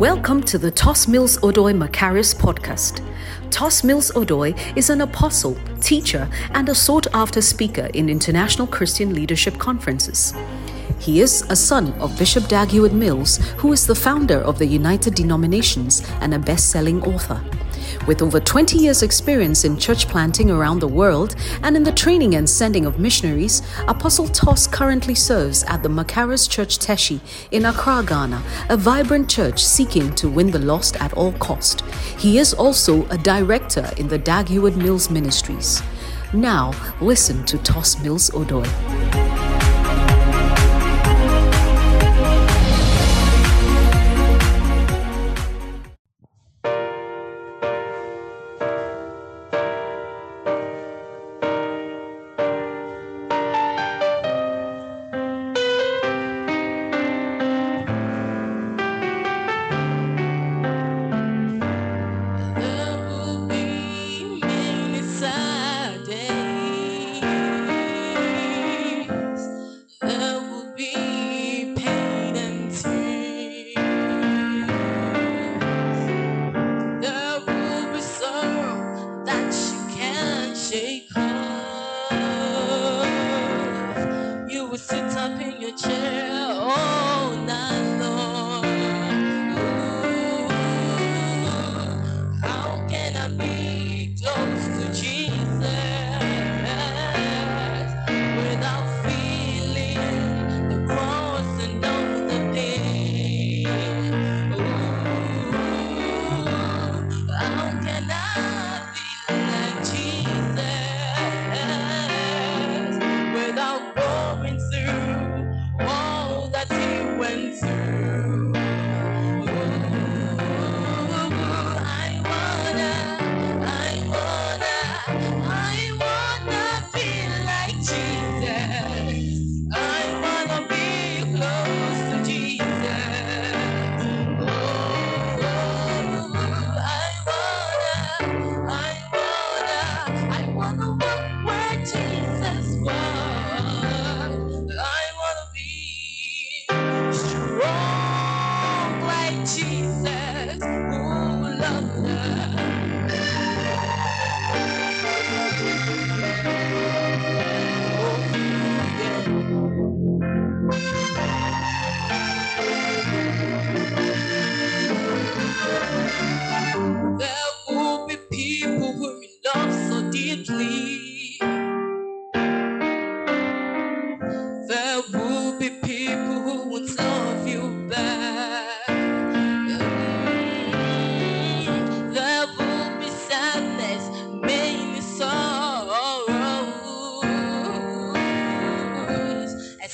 Welcome to the Tos Mills Odoi Macarius podcast. Tos Mills Odoi is an apostle, teacher, and a sought after speaker in international Christian leadership conferences. He is a son of Bishop Dag Heward Mills, who is the founder of the United Denominations and a best selling author. With over 20 years' experience in church planting around the world and in the training and sending of missionaries, Apostle Tos currently serves at the Macarius Church Teshi in Accra, Ghana, a vibrant church seeking to win the lost at all cost. He is also a director in the Dag Mills Ministries. Now, listen to Tos Mills Odoi.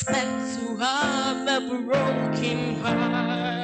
I do have a broken me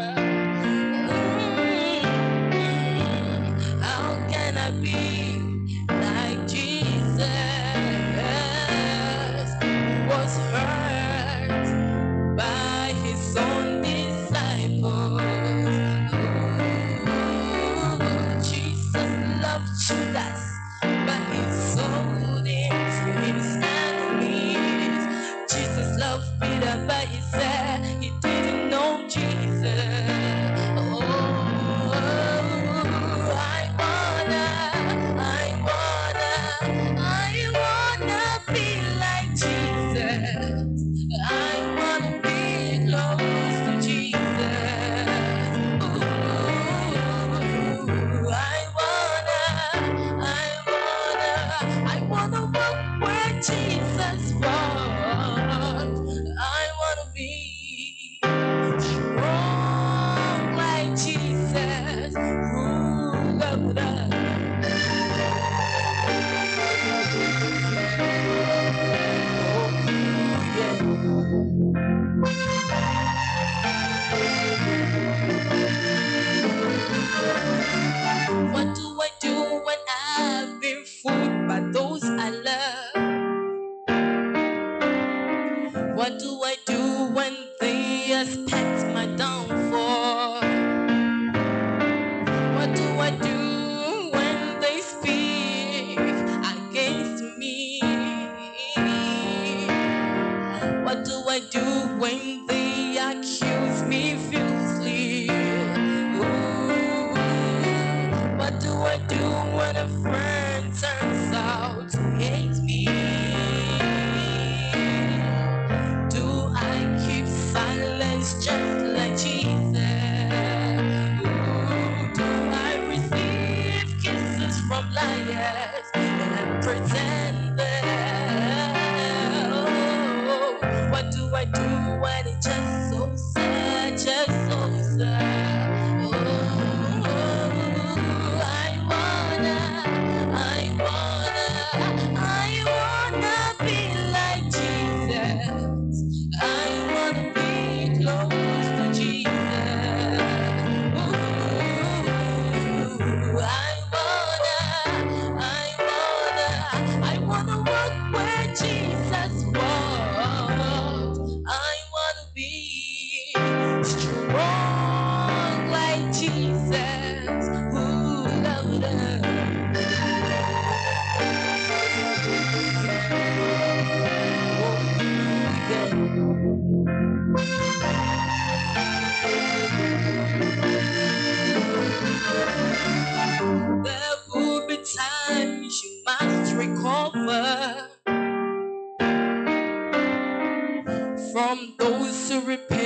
title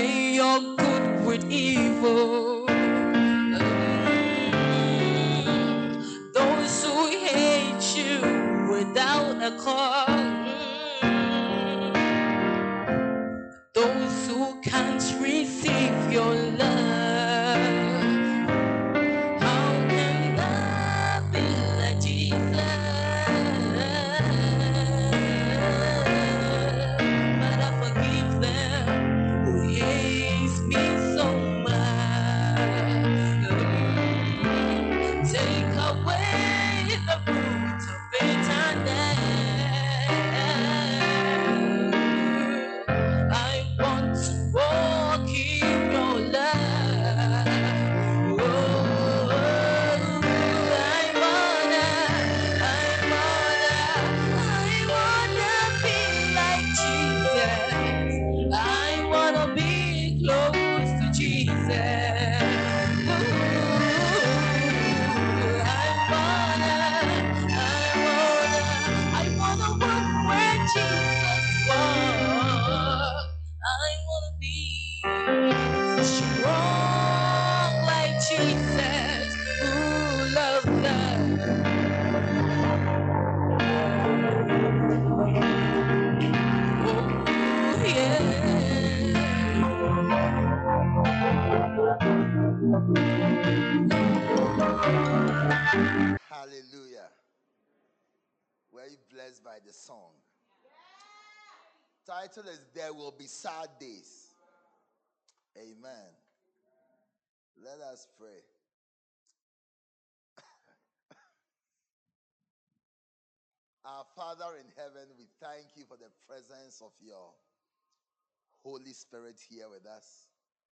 us pray. Our Father in heaven, we thank you for the presence of your Holy Spirit here with us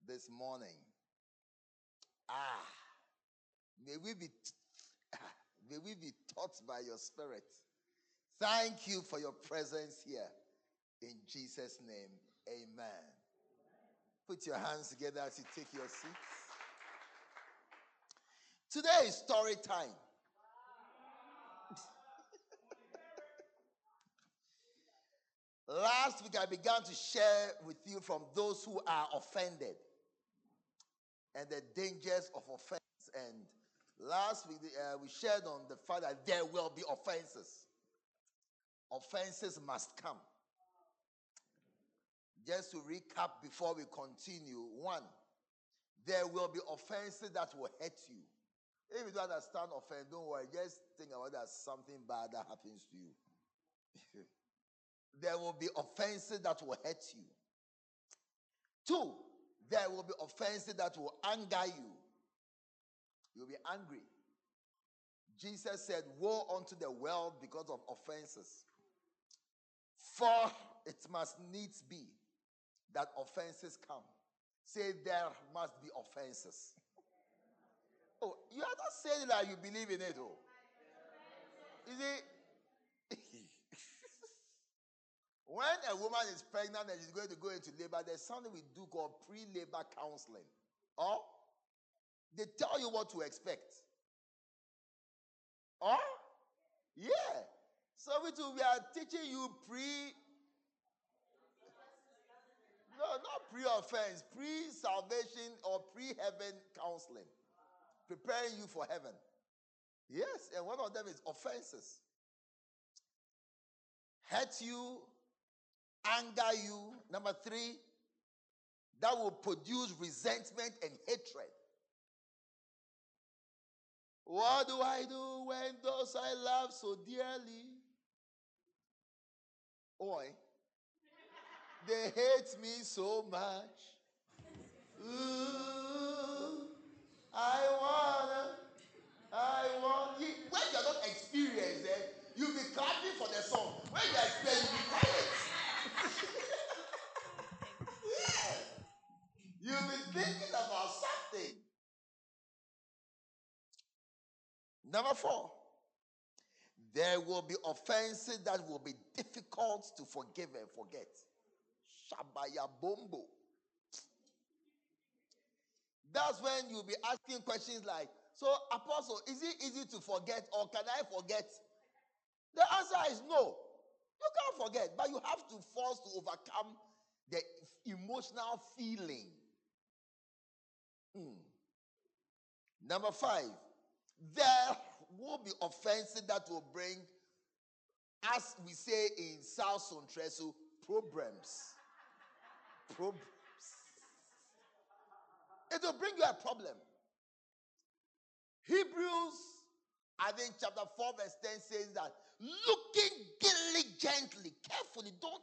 this morning. Ah, may we be may we be taught by your spirit. Thank you for your presence here. In Jesus' name, amen. Put your hands together as you take your seats. Today is story time. Last week, I began to share with you from those who are offended and the dangers of offense. And last week, uh, we shared on the fact that there will be offenses. Offenses must come. Just to recap before we continue one, there will be offenses that will hurt you. If you don't understand offense, don't worry. Just think about that something bad that happens to you. there will be offenses that will hurt you. Two, there will be offenses that will anger you. You'll be angry. Jesus said, Woe unto the world because of offenses. For it must needs be that offenses come. Say there must be offenses. Oh, you are not saying that you believe in it, oh. You see, when a woman is pregnant and she's going to go into labor, there's something we do called pre-labor counseling. Or they tell you what to expect. Or yeah. So we, we are teaching you pre No, not pre-offense, pre-salvation or pre-heaven counseling. Preparing you for heaven. Yes, and one of them is offenses. Hurt you, anger you. Number three, that will produce resentment and hatred. What do I do when those I love so dearly? Oi, they hate me so much. Ooh, I wanna, I want. When you're not experienced, eh, then you'll be clapping for the song. When you're experienced, you'll be quiet. You'll be thinking about something. Number four, there will be offenses that will be difficult to forgive and forget. Shabaya bombo. That's when you'll be asking questions like, So, Apostle, is it easy to forget or can I forget? The answer is no. You can't forget, but you have to force to overcome the emotional feeling. Hmm. Number five, there will be offenses that will bring, as we say in South Sontreso, problems. Problems. It will bring you a problem. Hebrews, I think chapter 4, verse 10 says that looking diligently, carefully, don't,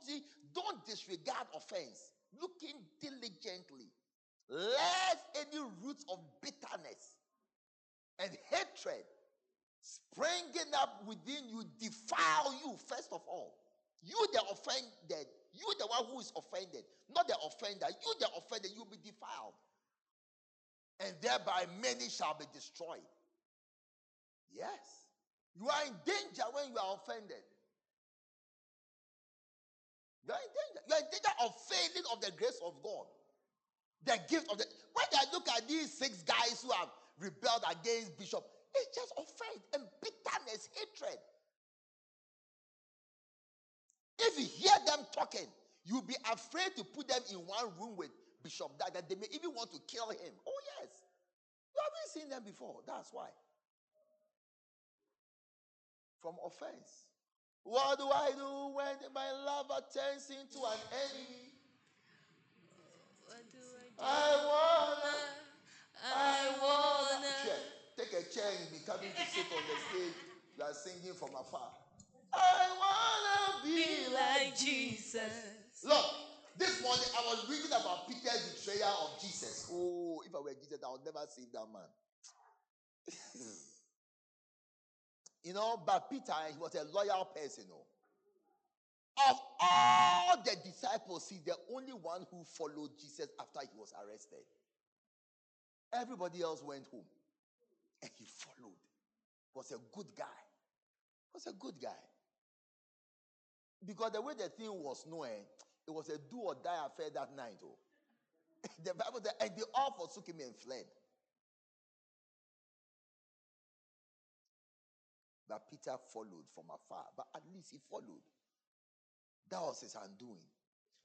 don't disregard offense. Looking diligently, let any roots of bitterness and hatred springing up within you defile you, first of all. You, the offended, you, the one who is offended, not the offender, you, the offended, you'll be defiled. And thereby many shall be destroyed. Yes. You are in danger when you are offended. You are in danger. You are in danger of failing of the grace of God. The gift of the. When I look at these six guys who have rebelled against Bishop, it's just offense and bitterness, hatred. If you hear them talking, you'll be afraid to put them in one room with Bishop that, that they may even want to kill him. Oh, yes. You haven't seen them before. That's why. From offense. What do I do when my lover turns into an enemy? What do I do? I wanna. I wanna. Chair. Take a chair and be coming to sit on the stage. You are singing from afar. I wanna be, be like Jesus. Look, this morning I was reading about Peter's betrayal of Jesus. Oh, if I were Jesus, I would never save that man. you know, but Peter, eh, he was a loyal person. You know. Of all the disciples, he's the only one who followed Jesus after he was arrested. Everybody else went home. And he followed. Was a good guy. Was a good guy. Because the way the thing was known, eh, it was a do or die affair that night. Oh. the Bible said, and they all forsook him and fled. But Peter followed from afar. But at least he followed. That was his undoing.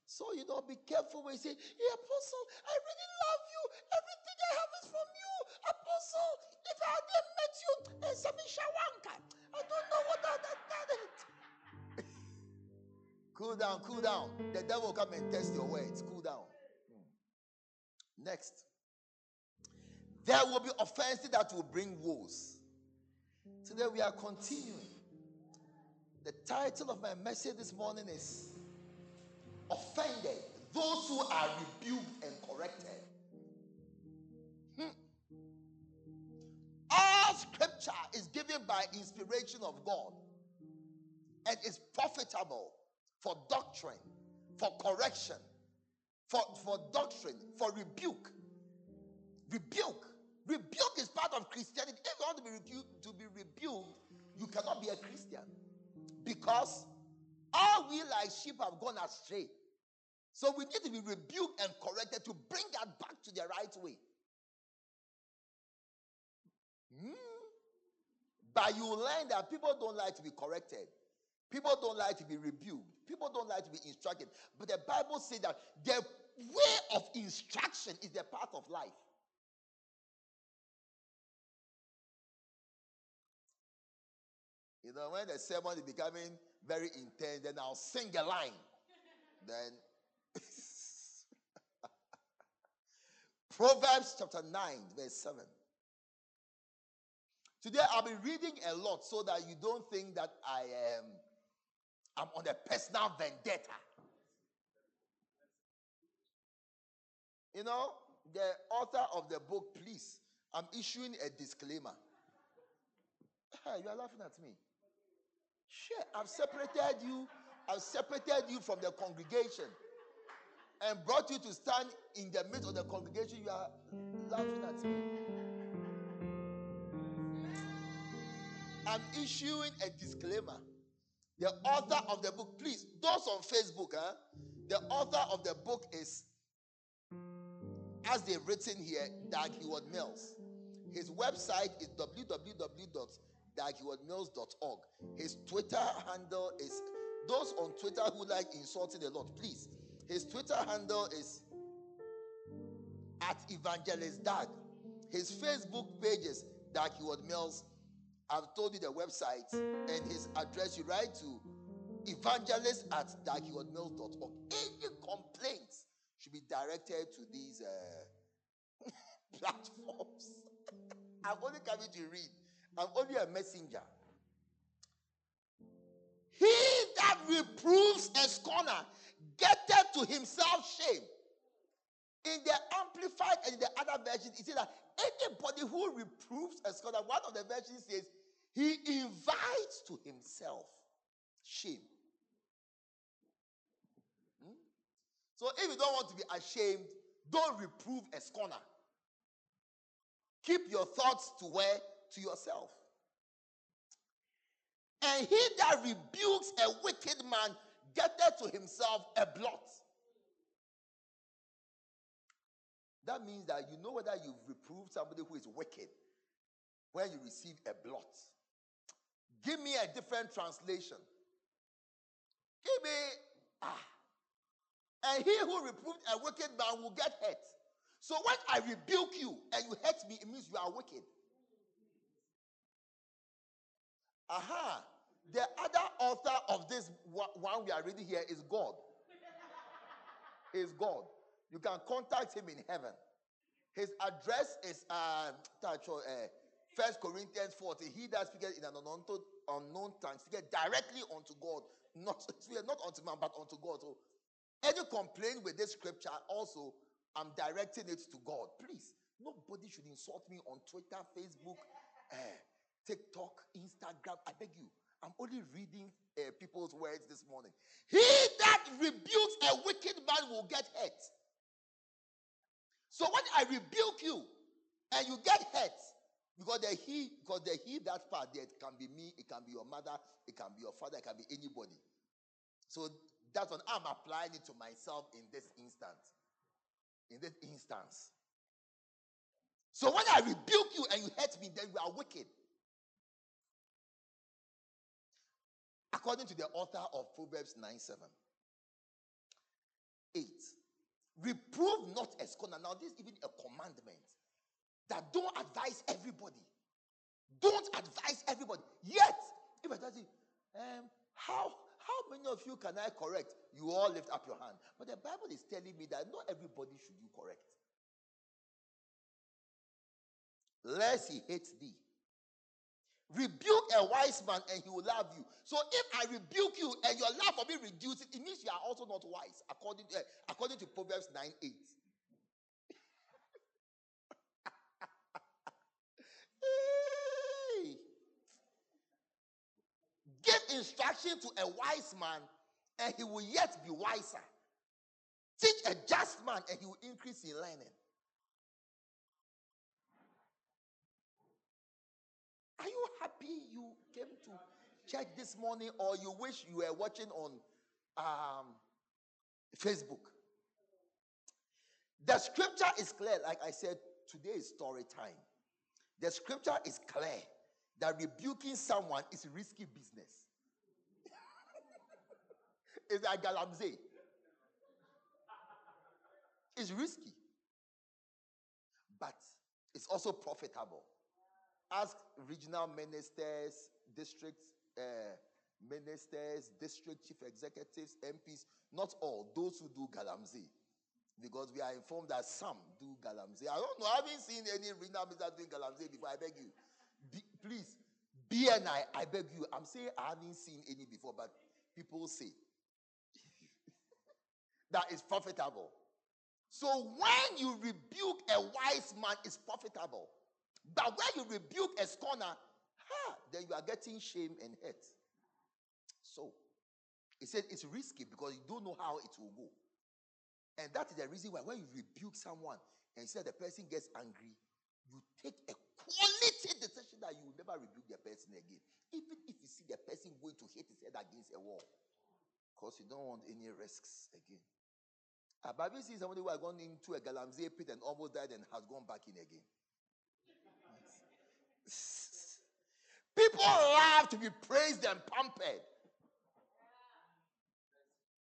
So, you know, be careful when you say, Hey, Apostle, I really love you. Everything I have is from you. Apostle, if I hadn't met you, eh, Shawanka, I don't know what I did. Cool down, cool down. The devil come and test your words. Cool down. Hmm. Next. There will be offenses that will bring woes. Today we are continuing. The title of my message this morning is Offended, those who are rebuked and corrected. Hmm. All scripture is given by inspiration of God and is profitable for doctrine, for correction, for, for doctrine, for rebuke. Rebuke. Rebuke is part of Christianity. If you want to be rebuked, to be rebuked, you cannot be a Christian. Because all we like sheep have gone astray. So we need to be rebuked and corrected to bring that back to the right way. Hmm. But you learn that people don't like to be corrected. People don't like to be rebuked. People don't like to be instructed. But the Bible says that the way of instruction is the path of life. You know, when the sermon is becoming very intense, then I'll sing a line. then Proverbs chapter 9, verse 7. Today I'll be reading a lot so that you don't think that I am I'm on a personal vendetta. You know, the author of the book, please, I'm issuing a disclaimer. Hey, you are laughing at me. Sure, I've separated you. I've separated you from the congregation and brought you to stand in the midst of the congregation. You are laughing at me. I'm issuing a disclaimer. The author of the book, please, those on Facebook, huh? the author of the book is, as they've written here, Dag Heward Mills. His website is www.daghewardmills.org. His Twitter handle is, those on Twitter who like insulting a lot, please. His Twitter handle is at Evangelist Dag. His Facebook page is Heward Mills I've told you the website and his address. You write to evangelist at daghewardmills.org. Any complaints should be directed to these uh, platforms. I'm only coming to read, I'm only a messenger. He that reproves a scorner getteth to himself shame. In the Amplified and the other versions, it says that anybody who reproves a scholar, one of the versions says, he invites to himself shame. Hmm? So if you don't want to be ashamed, don't reprove a scorner. Keep your thoughts to where? To yourself. And he that rebukes a wicked man getteth to himself a blot. That means that you know whether you've reproved somebody who is wicked when you receive a blot. Give me a different translation. Give me, ah. And he who reproved a wicked man will get hurt. So when I rebuke you and you hurt me, it means you are wicked. Aha. The other author of this one we are reading here is God. is God. You can contact him in heaven. His address is uh, First Corinthians 40. He that speaketh in an unknown, unknown tongue speaketh directly unto God, not, not unto man, but unto God. So any complaint with this scripture, also, I'm directing it to God. Please, nobody should insult me on Twitter, Facebook, uh, TikTok, Instagram. I beg you. I'm only reading uh, people's words this morning. He that rebukes a wicked man will get hurt. So when I rebuke you and you get hurt, because the he, because the he that part there can be me, it can be your mother, it can be your father, it can be anybody. So that's what I'm applying it to myself in this instance. In this instance. So when I rebuke you and you hurt me, then you are wicked. According to the author of Proverbs 9 7. 8. Reprove not a scorner. Now, this is even a commandment that don't advise everybody. Don't advise everybody. Yet, if I tell you, um, how how many of you can I correct? You all lift up your hand. But the Bible is telling me that not everybody should you correct. Lest he hates thee. Rebuke a wise man and he will love you. So if I rebuke you and your love for me reduces, it means you are also not wise, according to, uh, according to Proverbs 9 8. Give instruction to a wise man, and he will yet be wiser. Teach a just man, and he will increase in learning. Are you happy you came to church this morning, or you wish you were watching on um, Facebook? The scripture is clear. Like I said, today is story time. The scripture is clear that rebuking someone is risky business. it's like galamsey. It's risky, but it's also profitable. Ask regional ministers, district uh, ministers, district chief executives, MPs, not all, those who do galamsey. Because we are informed that some do galamsey. I don't know, I haven't seen any regional minister doing galamsey before. I beg you. Please BNI, I beg you. I'm saying I haven't seen any before, but people say that is profitable. So when you rebuke a wise man, it's profitable. But when you rebuke a scorner, ha, then you are getting shame and hurt. So he said it's risky because you don't know how it will go. And that is the reason why when you rebuke someone and say the person gets angry, you take a quality decision that you will never rebuke the person again. Even if you see the person going to hit his head against a wall. Because you don't want any risks again. Have you seen somebody who has gone into a galamsey pit and almost died and has gone back in again? People love to be praised and pampered.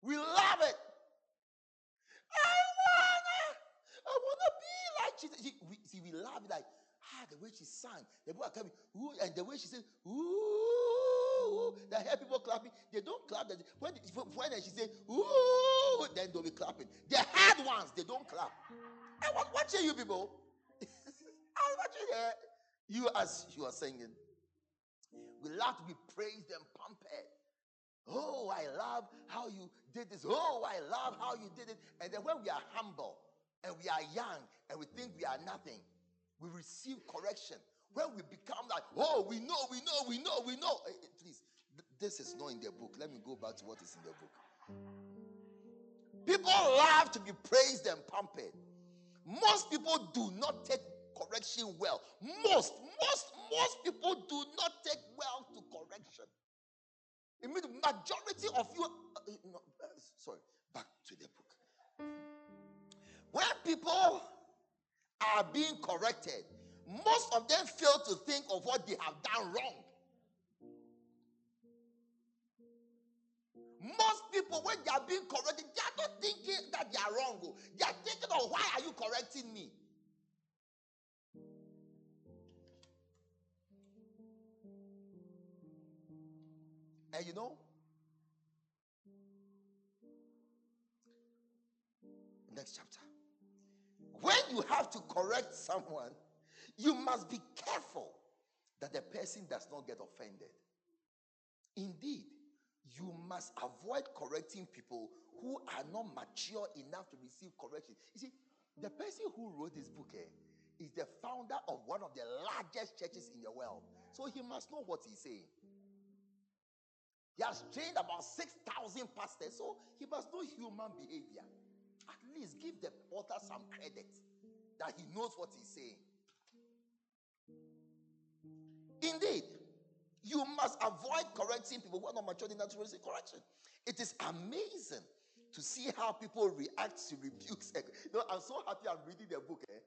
We love it. I wanna, I wanna be like Jesus. See, we love it like ah, the way she sang. The people are coming, ooh, and the way she said, ooh, they hear people clapping. They don't clap. When, when she said, ooh, then they'll be clapping. The hard ones, they don't clap. I was watching you people. I was watching uh, you as you are singing. We to be praised and pampered. Oh, I love how you did this. Oh, I love how you did it. And then when we are humble and we are young and we think we are nothing, we receive correction. When we become like, oh, we know, we know, we know, we know. Hey, eh, eh, please, this is not in the book. Let me go back to what is in the book. People love to be praised and pampered. Most people do not take correction well. Most, most, most people do not take well to correction. It means the majority of you, uh, no, uh, sorry, back to the book. When people are being corrected, most of them fail to think of what they have done wrong. Most people, when they are being corrected, they are not thinking that they are wrong. Oh. They are thinking of why are you correcting me? And you know, next chapter. When you have to correct someone, you must be careful that the person does not get offended. Indeed, you must avoid correcting people who are not mature enough to receive correction. You see, the person who wrote this book eh, is the founder of one of the largest churches in the world. So he must know what he's saying. He has trained about 6,000 pastors, so he must know human behavior. At least give the author some credit that he knows what he's saying. Indeed, you must avoid correcting people who are not mature enough to receive correction. It is amazing to see how people react to rebukes. You know, I'm so happy I'm reading the book. Eh?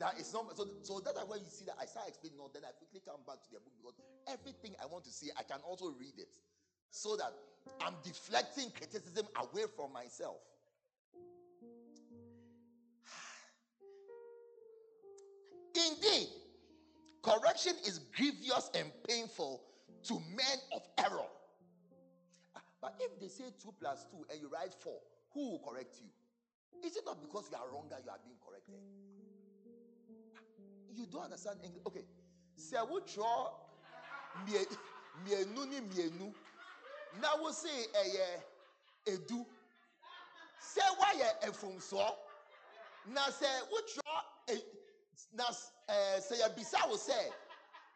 Not so. So that's why you see that I start explaining, no, then I quickly come back to the book because everything I want to see, I can also read it so that I'm deflecting criticism away from myself. Indeed, correction is grievous and painful to men of error. Ah, but if they say 2 plus 2 and you write 4, who will correct you? Is it not because you are wrong that you are being corrected? Ah, you don't understand English. Okay. Say, I will draw mienu ni mienu Now na wosi ɛyɛ eh, eh, edu sɛ wayɛ efumsoɔ eh, na sɛ wotwerɛ e na ɛɛ sɛ yɛbisa wo sɛ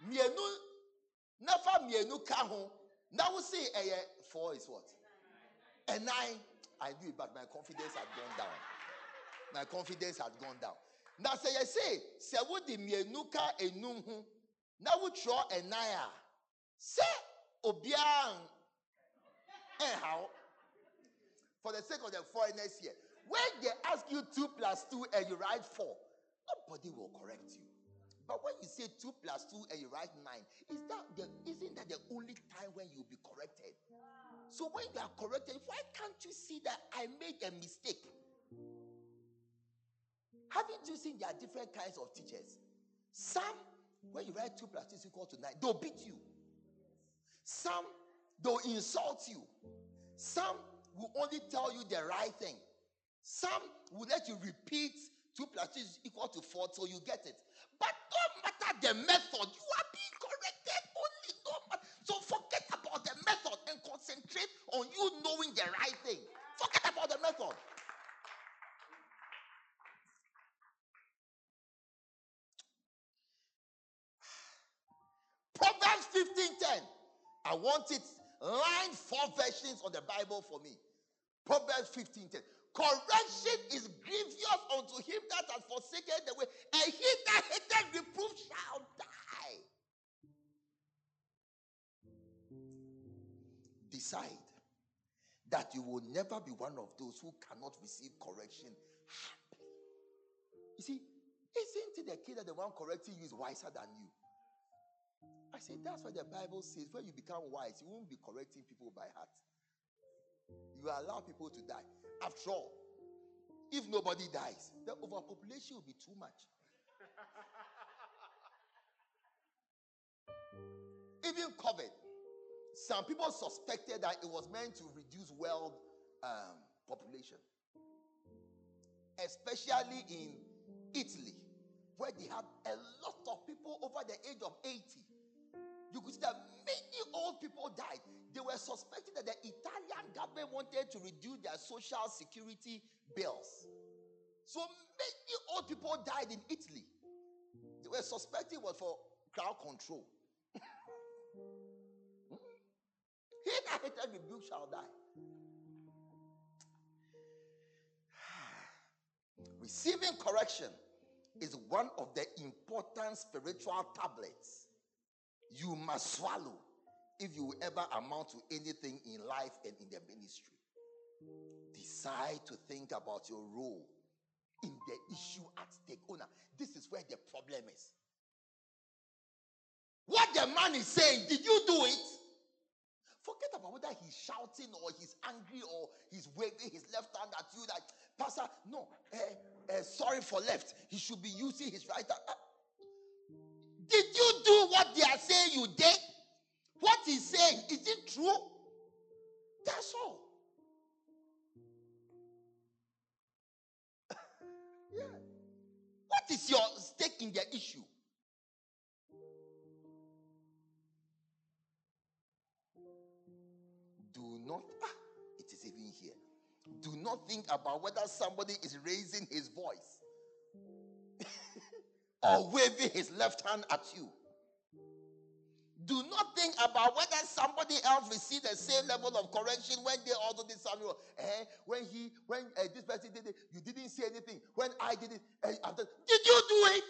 mmienu nafa mmienu ka ho na wosi ɛyɛ four is what? Ɛnan i do it but my confidence had gone down. My confidence had gone down. Na sɛ yɛse sɛ wode mmienu ka enum ho na wotwerɛ ɛnan a sɛ obiara anyhow, for the sake of the foreigners here, when they ask you two plus two and you write four, nobody will correct you. But when you say two plus two and you write nine, is that the isn't that the only time when you'll be corrected? So when you are corrected, why can't you see that I made a mistake? Haven't you seen there are different kinds of teachers. Some, when you write 2 plus 2 is equal to 9, they'll beat you. Some, they'll insult you. Some will only tell you the right thing. Some will let you repeat 2 plus 2 is equal to 4 till you get it. But no matter the method, you are being corrected only no matter. So forget about the method and concentrate on you knowing the right thing. Forget about the method. Proverbs 15:10. I want it line four versions of the Bible for me. Proverbs 15:10. Correction is grievous unto him that has forsaken the way, and he that hated reproof shall die. Decide that you will never be one of those who cannot receive correction happily. You see, isn't it the kid that the one correcting you is wiser than you? I said, that's what the Bible says. When you become wise, you won't be correcting people by heart. You allow people to die. After all, if nobody dies, the overpopulation will be too much. Even COVID, some people suspected that it was meant to reduce world um, population, especially in Italy, where they have a lot of people over the age of 80 you could see that many old people died. They were suspecting that the Italian government wanted to reduce their social security bills. So many old people died in Italy. They were suspecting was for crowd control. Hmm? he that hated rebuke shall die. Receiving correction is one of the important spiritual tablets you must swallow if you ever amount to anything in life and in the ministry. Decide to think about your role in the issue at stake. Owner, this is where the problem is. What the man is saying, did you do it? Forget about whether he's shouting or he's angry or he's waving his left hand at you. That Pastor, no, uh, uh, sorry for left. He should be using his right hand. Did you do what they are saying you did? What he's saying, is it true? That's all. yeah. What is your stake in the issue? Do not, ah, it is even here. Do not think about whether somebody is raising his voice or waving his left hand at you. Do not think about whether somebody else received the same level of correction when they also did something. Eh, when he, when uh, this person did it, you didn't say anything. When I did it, uh, after, did you do it?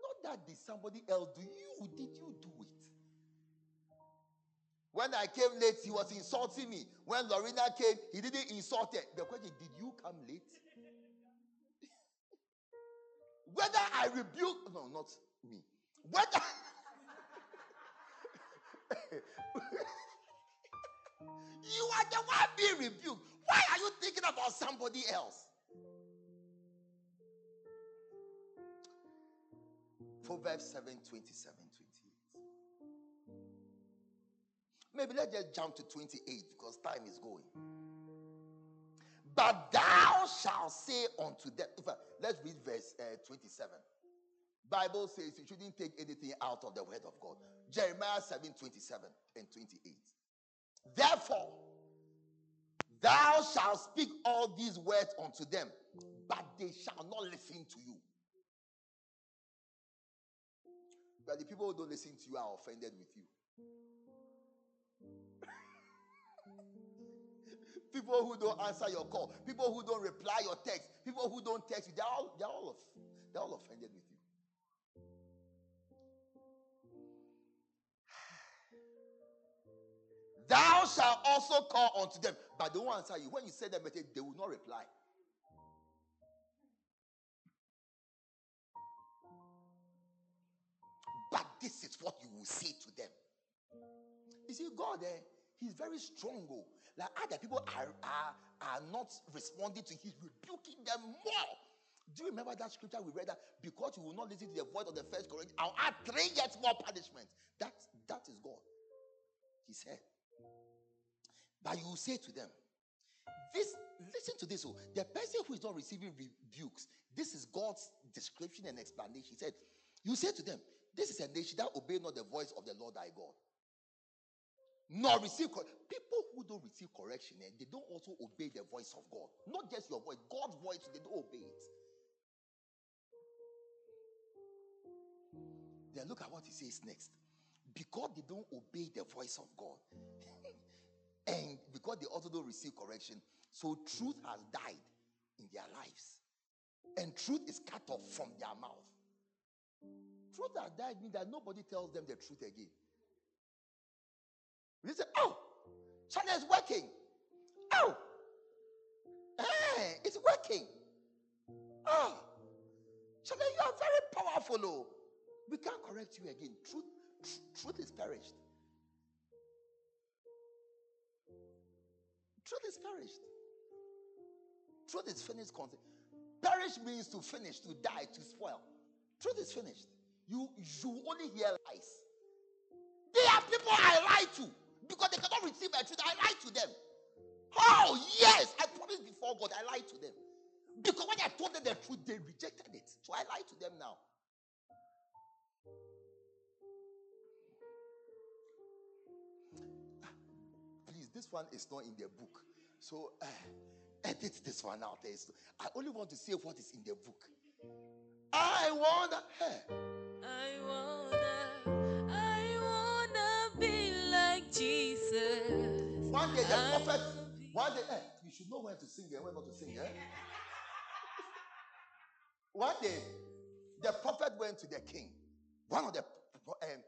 Not that did somebody else do you? Did you do it? When I came late, he was insulting me. When Lorena came, he didn't insult her. The question: Did you come late? Whether I rebuke, no, not me. Whether you are the one being rebuked, why are you thinking about somebody else? Proverbs 7 27 28. Maybe let's just jump to 28 because time is going. But thou shalt say unto them, fact, let's read verse uh, 27. Bible says you shouldn't take anything out of the word of God. Jeremiah 7 27 and 28. Therefore, thou shalt speak all these words unto them, but they shall not listen to you. But the people who don't listen to you are offended with you. People who don't answer your call, people who don't reply your text, people who don't text you, they're all, they're all, they're all offended with you. Thou shalt also call unto them, but they won't answer you. When you send them message, they will not reply. But this is what you will say to them. You see, God, eh, he's very strong. Oh. Like other people are, are, are not responding to him, rebuking them more. Do you remember that scripture we read that because you will not listen to the voice of the first Corinthians, I'll add three yet more punishment. That that is God. He said. But you say to them, This listen to this. Oh, the person who is not receiving rebukes, this is God's description and explanation. He said, You say to them, This is a nation that obey not the voice of the Lord thy God. Nor receive cor- people who don't receive correction, and eh, they don't also obey the voice of God. Not just your voice, God's voice, they don't obey it. Then look at what he says next. Because they don't obey the voice of God, and because they also don't receive correction, so truth has died in their lives. And truth is cut off from their mouth. Truth has died means that nobody tells them the truth again. You say, oh, China is working. Oh, hey, it's working. Oh, China, you are very powerful. Oh. We can't correct you again. Truth, tr- truth is perished. Truth is perished. Truth is finished. Perish means to finish, to die, to spoil. Truth is finished. You you only hear lies. They are people I lie to because they cannot receive my truth. I lie to them. Oh yes, I promised before God. I lied to them because when I told them the truth, they rejected it. So I lie to them now. Please, this one is not in the book. So uh, edit this one out. I only want to say what is in the book. I wanna. Hey. I wanna. One day the prophet. One day, hey, you should know when to sing and when not to sing. Eh? One day, the prophet went to the king. One of the um,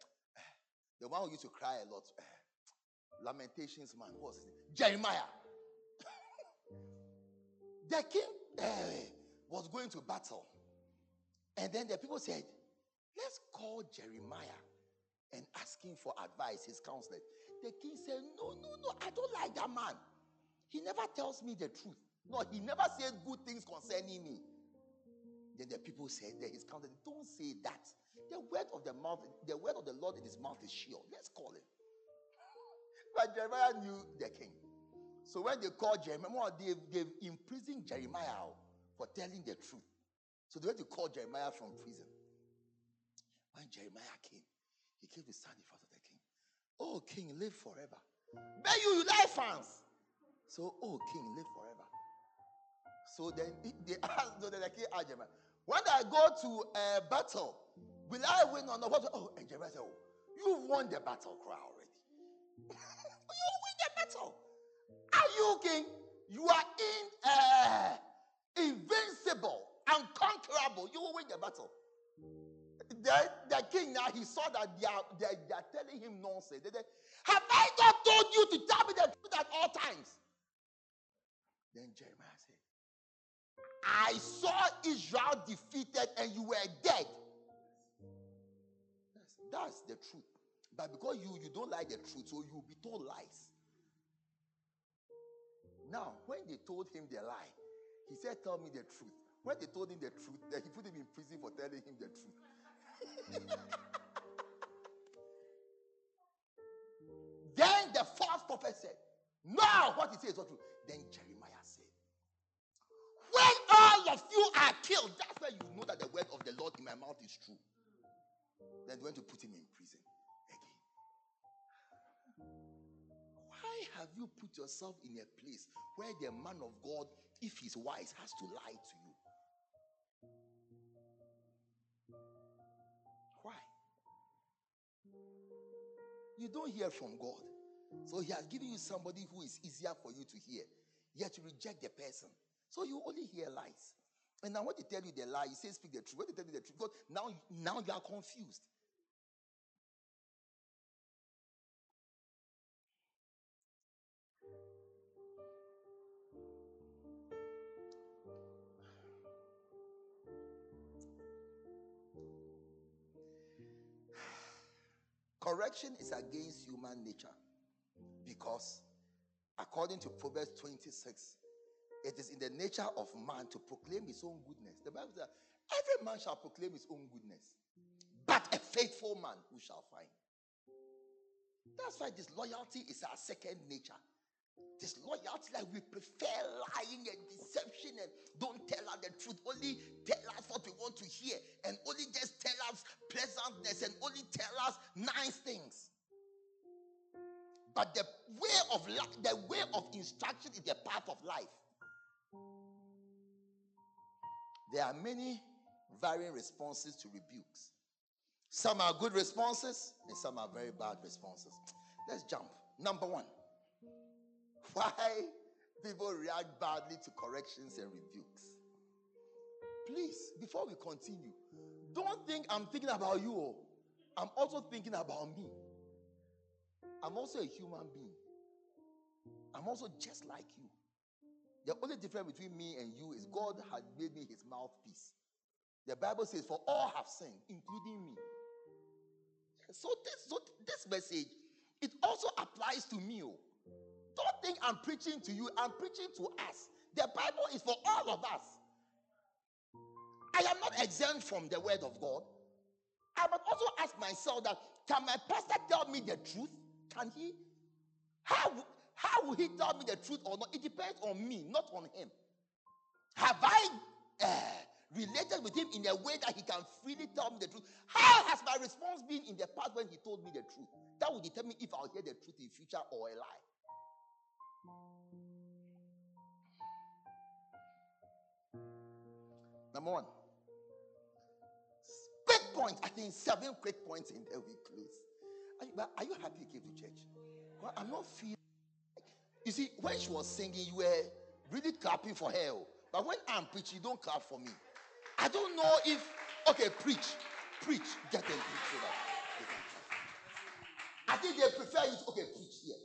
the one who used to cry a lot. Uh, Lamentations man, what's his name? Jeremiah. The king uh, was going to battle. And then the people said, Let's call Jeremiah and ask him for advice, his counselor. The king said, No, no, no, I don't like that man. He never tells me the truth. No, he never said good things concerning me. Then the people said that his counselor, Don't say that. The word of the mouth, the word of the Lord in his mouth is sure. Let's call him. But Jeremiah knew the king. So when they called Jeremiah, they've, they've imprisoned Jeremiah oh, for telling the truth. So they went to call Jeremiah from prison. When Jeremiah came, he came to stand in front of. Oh, king, live forever. But you, like fans. So, oh, king, live forever. So then they asked, Jeremiah, when I go to a battle, will I win or not? Oh, and Jeremiah said, oh, you won the battle cry already. you win the battle. Are you king? You are in, uh, invincible, unconquerable. You will win the battle. The, the king now he saw that they are, they, are, they are telling him nonsense. They, they, Have I not told you to tell me the truth at all times? Then Jeremiah said, I saw Israel defeated and you were dead. That's, that's the truth. But because you, you don't like the truth, so you'll be told lies. Now, when they told him the lie, he said, Tell me the truth. When they told him the truth, then he put him in prison for telling him the truth. Mm. then the false prophet said, Now what he says is not true. Then Jeremiah said, When all of you are killed, that's where you know that the word of the Lord in my mouth is true. Then they went to put him in prison. Again. Why have you put yourself in a place where the man of God, if he's wise, has to lie to you? You don't hear from God. So he has given you somebody who is easier for you to hear, yet you reject the person. So you only hear lies. And now when they tell you the lie, you say speak the truth. When they tell you the truth, because now, now you are confused. Correction is against human nature Because according to Proverbs 26, it is in the nature of man to proclaim his own goodness. The Bible says, every man shall proclaim his own goodness, but a faithful man who shall find. That's why disloyalty is our second nature. Disloyalty, like we prefer lying and deception and don't tell us the truth. Only tell us what we want to hear and only just tell us pleasantness and only tell us nice things. But the way of the way of instruction is the path of life. There are many varying responses to rebukes. Some are good responses and some are very bad responses. Let's jump. Number one, why people react badly to corrections and rebukes. Please, before we continue, don't think I'm thinking about you. oh. I'm also thinking about me. I'm also a human being. I'm also just like you. The only difference between me and you is God had made me his mouthpiece. The Bible says, For all have sinned, including me. So this, so this message, it also applies to me. oh. Don't think I'm preaching to you, I'm preaching to us. The Bible is for all of us. I am not exempt from the word of God. I must also ask myself that can my pastor tell me the truth? Can he? How, how will he tell me the truth or not? It depends on me, not on him. Have I uh, related with him in a way that he can freely tell me the truth? How has my response been in the past when he told me the truth? That will determine if I'll hear the truth in future or a lie. Number one. Quick point. I think seven quick points in we close. Are you, are you happy you came to church? Well, I'm not feeling. You see, when she was singing, you were really clapping for her. oh. But when I'm preaching, you don't clap for me. I don't know if. Okay, preach. Preach. Get them preach so that they can clap. I think they prefer you to. Okay, preach. Yes.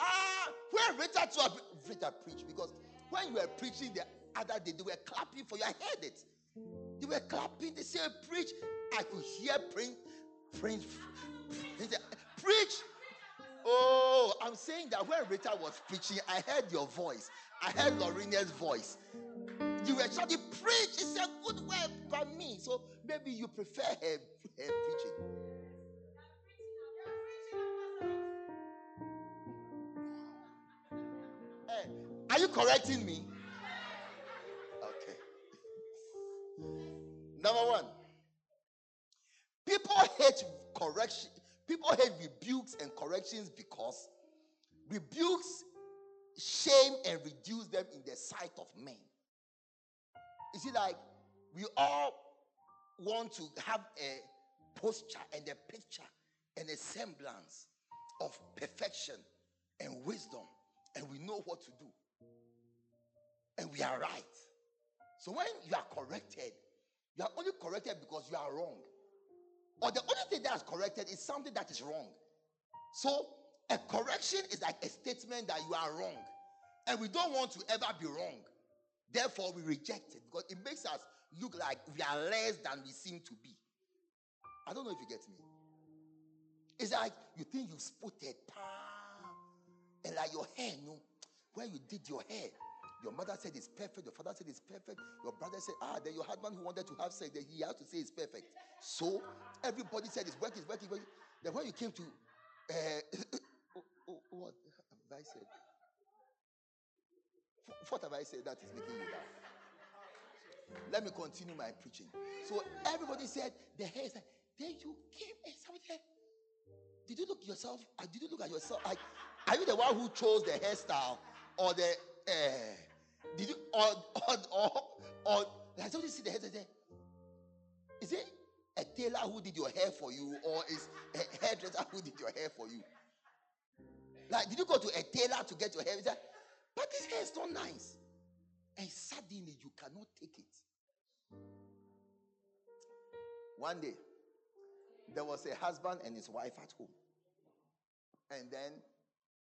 Ah, where Rita to have Rita preach because when you were preaching the other day, they were clapping for you. I heard it. They were clapping. They said, "Preach." I could hear Prince, Prince, Prince preach. Oh, I'm saying that when Rita was preaching, I heard your voice. I heard Lorena's voice. You were shouting, "Preach!" It's a good word by me. So maybe you prefer her, her preaching. You correcting me? Okay. Number one, people hate correction. People hate rebukes and corrections because rebukes shame and reduce them in the sight of men. You see, like we all want to have a posture and a picture and a semblance of perfection and wisdom, and we know what to do, and we are right. So when you are corrected, you are only corrected because you are wrong. Or the only thing that is corrected is something that is wrong. So a correction is like a statement that you are wrong. And we don't want to ever be wrong. Therefore, we reject it because it makes us look like we are less than we seem to be. I don't know if you get me. It's like you think you've spotted, and like your hair, no. When you did your hair, your mother said it's perfect, your father said it's perfect, your brother said, ah, then your husband who wanted to have sex, then he has to say it's perfect. So everybody said it's working, it's working, working. Then when you came to, uh, oh, oh, what have I said? What have I said that is making you laugh? Let me continue my preaching. So everybody said the hair is like, then you came and somebody said, did you look yourself? uh, Did you look at yourself? Are you the one who chose the hairstyle or the uh, did you or or or, or like somebody see the and is it a tailor who did your hair for you, or is a hairdresser who did your hair for you? Like, did you go to a tailor to get your hair? But this hair is not nice. And suddenly you cannot take it. One day, there was a husband and his wife at home. And then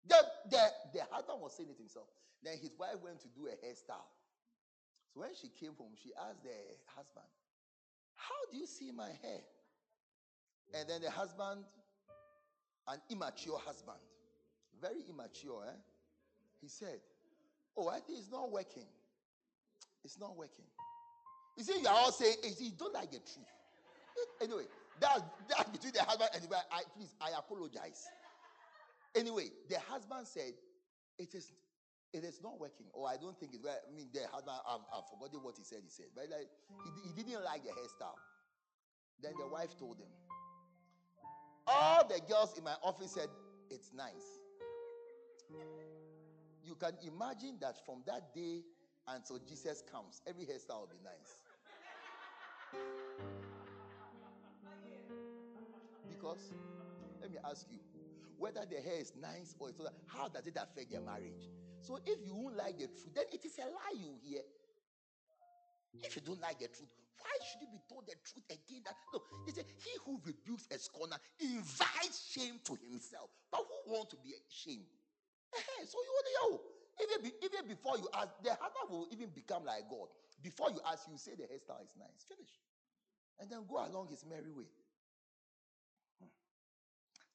the, the, the husband was saying it himself. Then his wife went to do a hairstyle. So when she came home, she asked the husband, How do you see my hair? And then the husband, an immature husband, very immature, eh? He said, Oh, I think it's not working. It's not working. You see, you are all saying, hey, you don't like the truth. Anyway, that's that between the husband and the wife. I please, I apologize. Anyway, the husband said, It is it is not working. Or I don't think it's well. I mean, the husband, I've, I've forgotten what he said. He said, but like, he, he didn't like the hairstyle. Then the wife told him, All the girls in my office said, It's nice. You can imagine that from that day until Jesus comes, every hairstyle will be nice. Because, let me ask you, whether the hair is nice or it's not, how does it affect their marriage? So if you won't like the truth, then it is a lie you hear. If you don't like the truth, why should you be told the truth again? That no, they say He who rebukes a scorner invites shame to himself. But who wants to be ashamed? so you know, even, be, even before you ask, the husband will even become like God. Before you ask, you say the hairstyle is nice. Finish. And then go along his merry way. Hmm.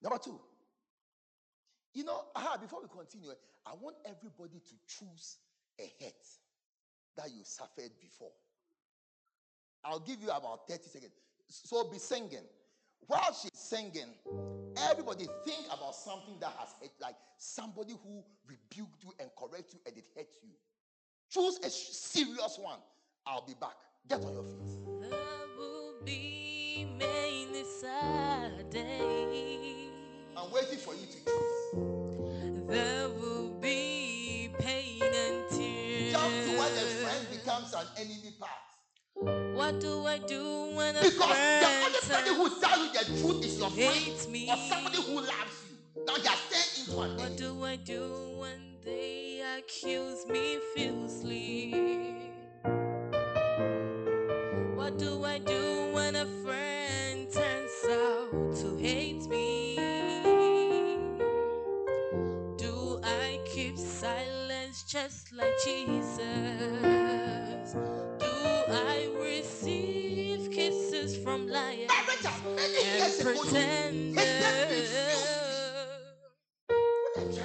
Number two. You know, aha, before we continue, eh, I want everybody to choose a hurt that you suffered before. I'll give you about 30 seconds. So be singing. While she's singing, everybody think about something that has hurt, like somebody who rebuked you and correct you and it hurt you. Choose a serious one. I'll be back. Get on your feet. I'm waiting for you to choose. There will be pain and tears. Jump to when a friend becomes an enemy part. What do I do when a Because the friend only person turns who tells you the truth is your friend me? or somebody who loves you. Now you are staying into an What enemy. do I do when they accuse me fiercely? Like Jesus? Do I receive kisses from and years ago, you pretend? hated me fiercely.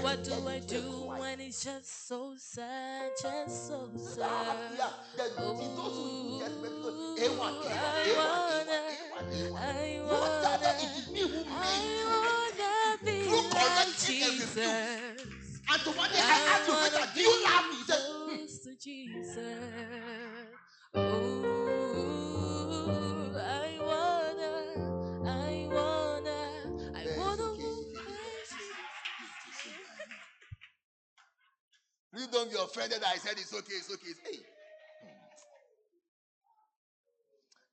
What do I do when it's just so sad, just so sad? Yeah, the, see, those who do just because A1, Ooh, A1, I A1, wanna, A1, A1, A1. I You understand that wanna, it is me who made I wanna be like correction and rebuke. Jesus. And so one day I I asked you, wanna Peter, do you love me? He said, hmm. to Jesus. Oh, I wanna, I wanna, I wanna okay, walk it's okay. with you. Please don't be offended that I said it's okay, it's okay. It's, hey.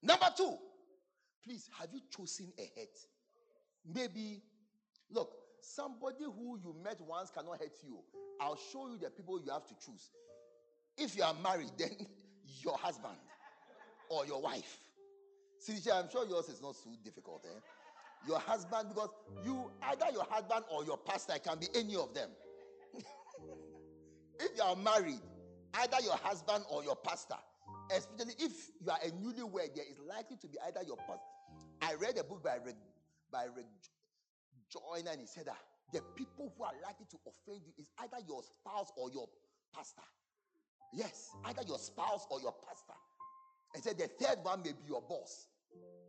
Number two, please, have you chosen a head? Maybe, look, somebody who you met once cannot hurt you. I'll show you the people you have to choose. If you are married, then your husband or your wife. Sinisha, I'm sure yours is not so difficult, eh? Your husband, because you either your husband or your pastor it can be any of them. if you are married, either your husband or your pastor, especially if you are a newlywed, there is likely to be either your pastor. I read a book by Rick, by Rick Joyner, and he said that the people who are likely to offend you is either your spouse or your pastor. Yes, either your spouse or your pastor. And said the third one may be your boss.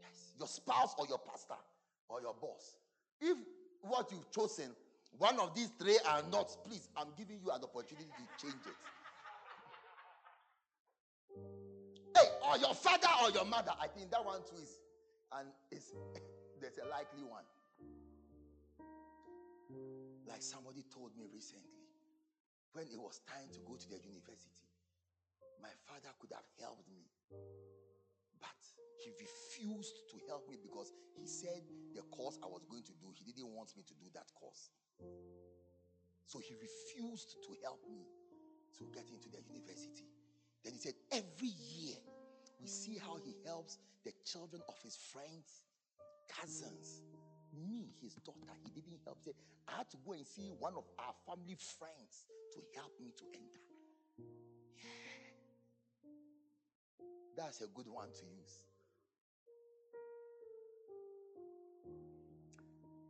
Yes, your spouse or your pastor or your boss. If what you've chosen, one of these three are not, please, I'm giving you an opportunity to change it. Hey, or your father or your mother. I think that one too is, and is there's a likely one. Like somebody told me recently, when it was time to go to the university, my father could have helped me, but he refused to help me because he said the course I was going to do, he didn't want me to do that course. So he refused to help me to get into the university. Then he said, every year we see how he helps the children of his friends, cousins. Me, his daughter, he didn't help. He I had to go and see one of our family friends to help me to enter. Yeah. That's a good one to use.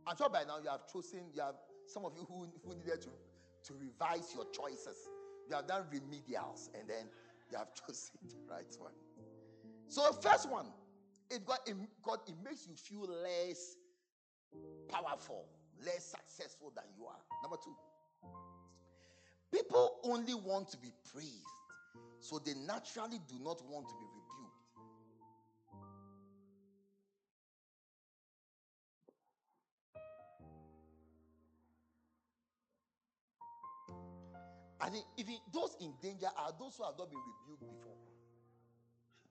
I'm sure by now you have chosen, you have some of you who, who needed to, to revise your choices. You have done remedials and then you have chosen the right one. So, first one, it got it, got, it makes you feel less powerful, less successful than you are. Number two, people only want to be praised, so they naturally do not want to be rebuked. I And even those in danger are those who have not been rebuked before.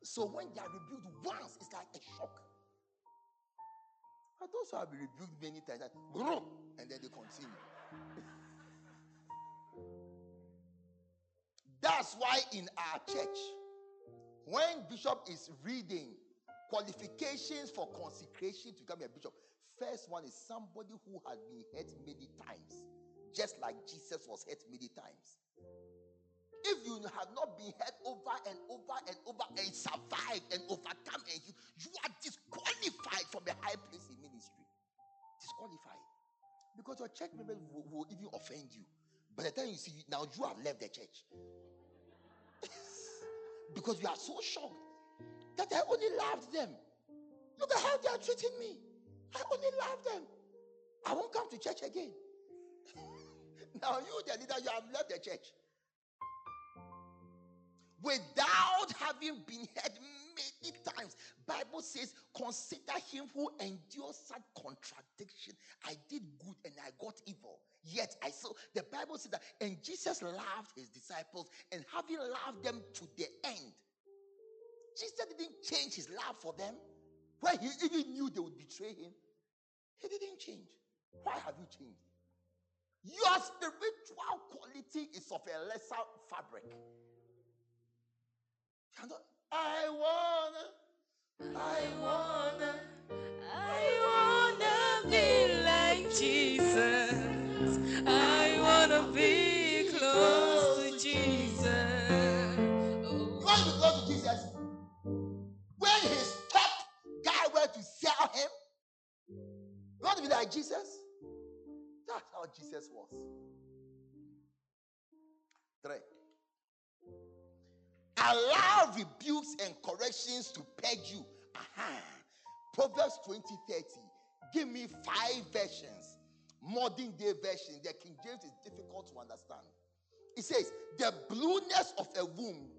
So when they are rebuked once, it's like a shock. Those who have been rebuked many times, and then they continue. That's why in our church, when bishop is reading qualifications for consecration to become a bishop, first one is somebody who has been hurt many times, just like Jesus was hurt many times. If you have not been hurt over and over and over and survived and overcome, and you, you are disqualified from a high place in. Disqualified. Because your church members will, will even offend you. By the time you see, now you have left the church. because you are so shocked that I only loved them. Look at how they are treating me. I only love them. I won't come to church again. now you, the leader, you have left the church without having been hurt many times. Bible says, consider him who endures such contradiction. I did good and I got evil. Yet I saw the Bible says that, and Jesus loved his disciples, and having loved them to the end, Jesus didn't change his love for them when he even knew they would betray him. He didn't change. Why have you changed? Your spiritual quality is of a lesser fabric. I wanna, I wanna, I wanna be like Jesus. I wanna be close to Jesus. Close to Jesus? When his top guy went to sell him, want to be like Jesus? That's how Jesus was. Three. Allow rebukes and corrections to peg you. Aha. Proverbs 20 30. Give me five versions. Modern day version. The King James is difficult to understand. It says, The blueness of a wound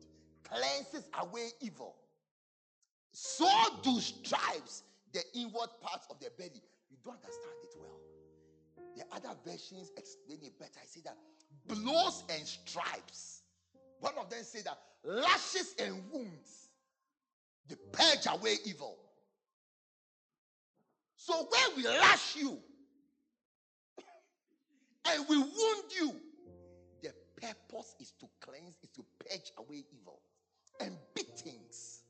cleanses away evil. So do stripes, the inward parts of the belly. You don't understand it well. The other versions explain it better. I say that blows and stripes. One of them say that lashes and wounds, they purge away evil. So when we lash you and we wound you, the purpose is to cleanse, is to purge away evil. And beatings,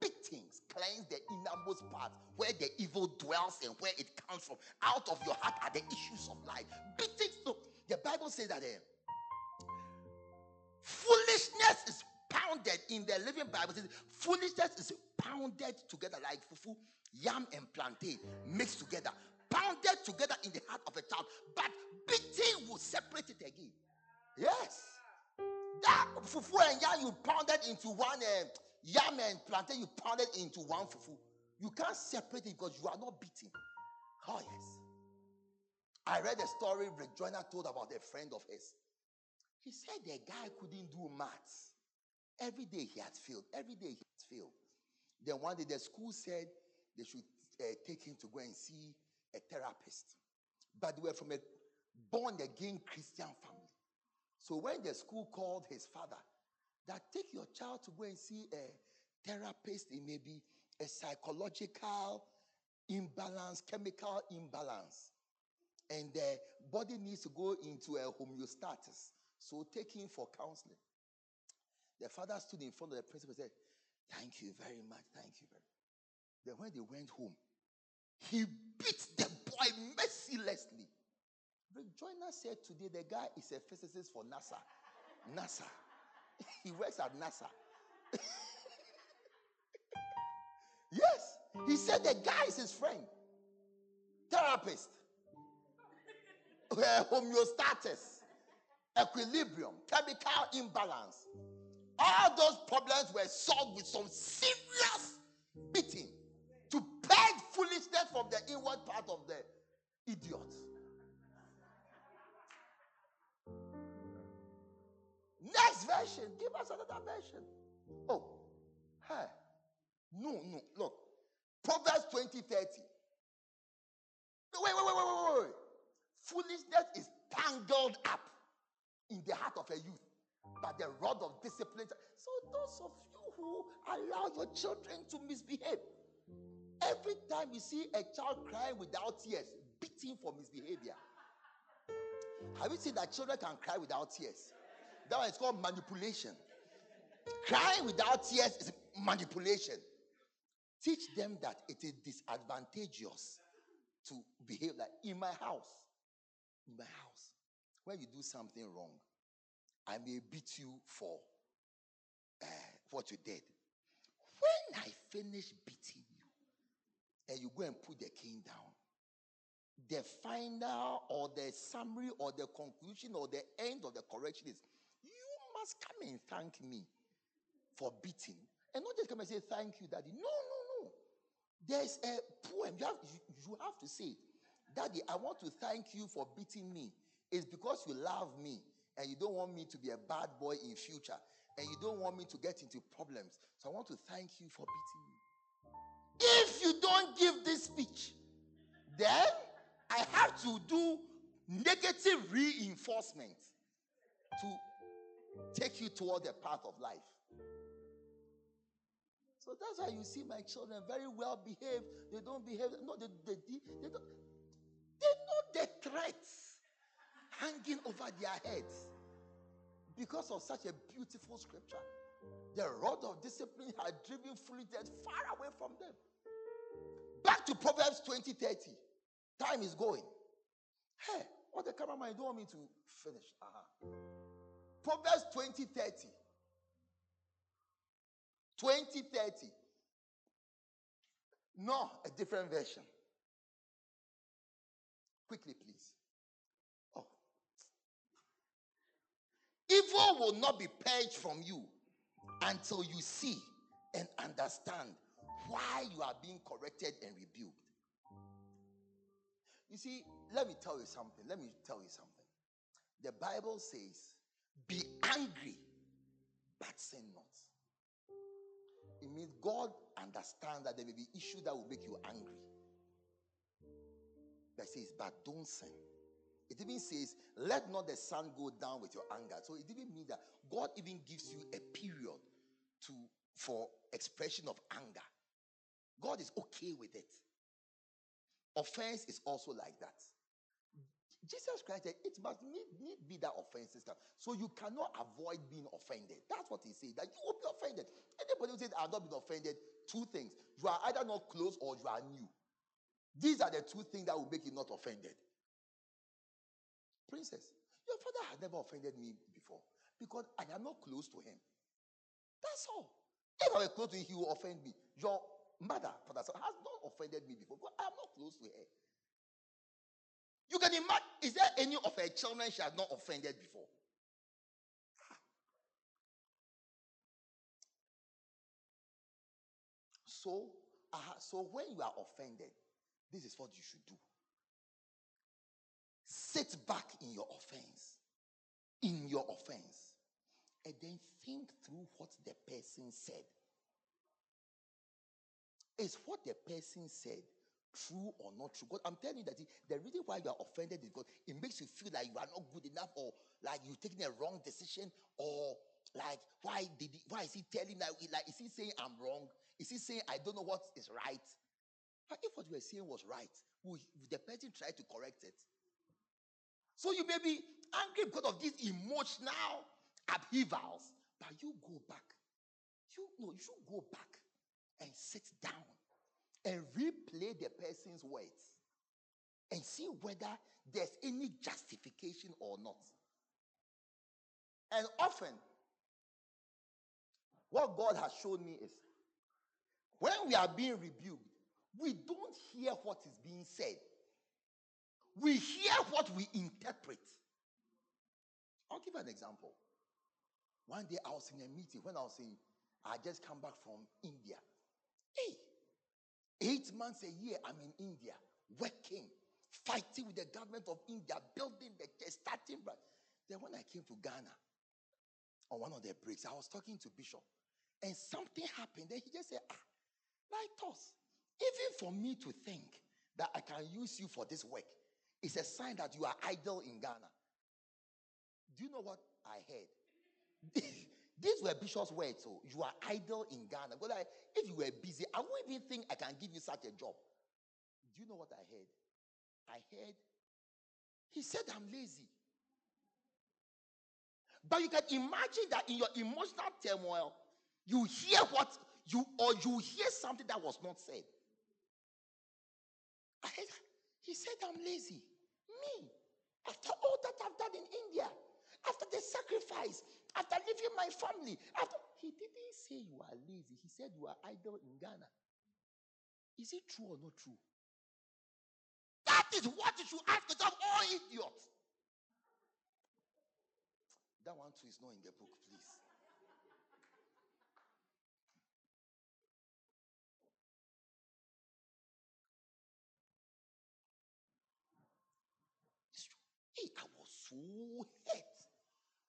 beatings cleanse the innermost part where the evil dwells and where it comes from. Out of your heart are the issues of life. Beatings, so the Bible says that. Uh, Foolishness is pounded in the living Bible. Says, foolishness is pounded together like fufu, yam, and plantain mixed together, pounded together in the heart of a child. But beating will separate it again. Yes. That fufu and yam you pounded into one uh, yam and plantain you pounded into one fufu. You can't separate it because you are not beating. Oh yes. I read a story Rick Joyner told about a friend of his. He said the guy couldn't do maths. Every day he had failed. Every day he had failed. Then one day the school said they should uh, take him to go and see a therapist. But they were from a born again Christian family. So when the school called his father, that take your child to go and see a therapist, it may be a psychological imbalance, chemical imbalance. And the body needs to go into a homeostasis. So take him for counseling. The father stood in front of the principal and said, Thank you very much. Thank you very much. Then when they went home, he beat the boy mercilessly. Rick Joyner said today the guy is a physicist for NASA. NASA. he works at NASA. yes. He said the guy is his friend. therapist, homeostasis, equilibrium, chemical imbalance. All those problems were solved with some serious beating to purge foolishness from the inward part of the idiot. Next version, give us another version. Oh, hey. No, no, look. Proverbs 20 30. Wait, wait, wait, wait, wait, wait. Foolishness is tangled up in the heart of a youth by the rod of discipline. So, those of you who allow your children to misbehave, every time you see a child crying without tears, beating for misbehavior. Have you seen that children can cry without tears? That one is called manipulation. Crying without tears is manipulation. Teach them that it is disadvantageous to behave like in my house. In my house, when you do something wrong, I may beat you for uh, what you did. When I finish beating you and you go and put the cane down, the final or the summary or the conclusion or the end of the correction is you must come and thank me for beating. And not just come and say thank you, daddy. No, no, no. There's a poem. You have, you, you have to say, Daddy, I want to thank you for beating me. It's because you love me and you don't want me to be a bad boy in future and you don't want me to get into problems. So I want to thank you for beating me. If you don't give this speech, then I have to do negative reinforcement to take you toward the path of life. So that's why you see my children very well behaved. They don't behave. No, they, they, they, don't, they know the threats hanging over their heads because of such a beautiful scripture. The rod of discipline had driven foolishness far away from them. Back to Proverbs 20 30. Time is going. Hey, what the cameraman, you don't want me to finish. Uh-huh. Proverbs 20 30. 20 30. No, a different version. Quickly, please. Evil will not be purged from you until you see and understand why you are being corrected and rebuked. You see, let me tell you something. Let me tell you something. The Bible says, be angry, but sin not. It means God understands that there may be issues that will make you angry. But says, but don't sin. It even says, let not the sun go down with your anger. So it even means that God even gives you a period to for expression of anger. God is okay with it. Offense is also like that. Jesus Christ said it must need, need be that offense system. So you cannot avoid being offended. That's what he said, that you will be offended. Anybody who says, I've not been offended, two things. You are either not close or you are new. These are the two things that will make you not offended. Princess, your father has never offended me before because I am not close to him. That's all. If I were close to him, he will offend me. Your mother, that, has not offended me before, but I am not close to her. You can imagine, is there any of her children she has not offended before? So, uh, so when you are offended, this is what you should do. Sit back in your offense, in your offense, and then think through what the person said. Is what the person said true or not true. Because I'm telling you that the reason why you are offended is because it makes you feel like you are not good enough or like you're taking a wrong decision or like why did he, why is he telling that like is he saying I'm wrong? Is he saying I don't know what is right? If what you were saying was right, will the person tried to correct it? So you may be angry because of these emotional upheavals, but you go back. You know, you should go back and sit down and replay the person's words and see whether there's any justification or not. And often, what God has shown me is when we are being rebuked, we don't hear what is being said. We hear what we interpret. I'll give an example. One day I was in a meeting when I was in, I just come back from India. Hey, eight months a year I'm in India working, fighting with the government of India, building the starting branch. Then when I came to Ghana on one of their breaks, I was talking to Bishop, and something happened. Then he just said, Ah, like us, even for me to think that I can use you for this work is a sign that you are idle in Ghana. Do you know what I heard? These were Bishop's words. So you are idle in Ghana. But if you were busy, I wouldn't even think I can give you such a job. Do you know what I heard? I heard he said I'm lazy. But you can imagine that in your emotional turmoil, you hear what you or you hear something that was not said. I he said I'm lazy. Me, after all that I've done in India, after the sacrifice, after leaving my family, after he didn't say you are lazy. He said you are idle in Ghana. Is it true or not true? That is what you should ask yourself, oh idiot. That one too is not in the book, please. It's true. Hey, So hurt.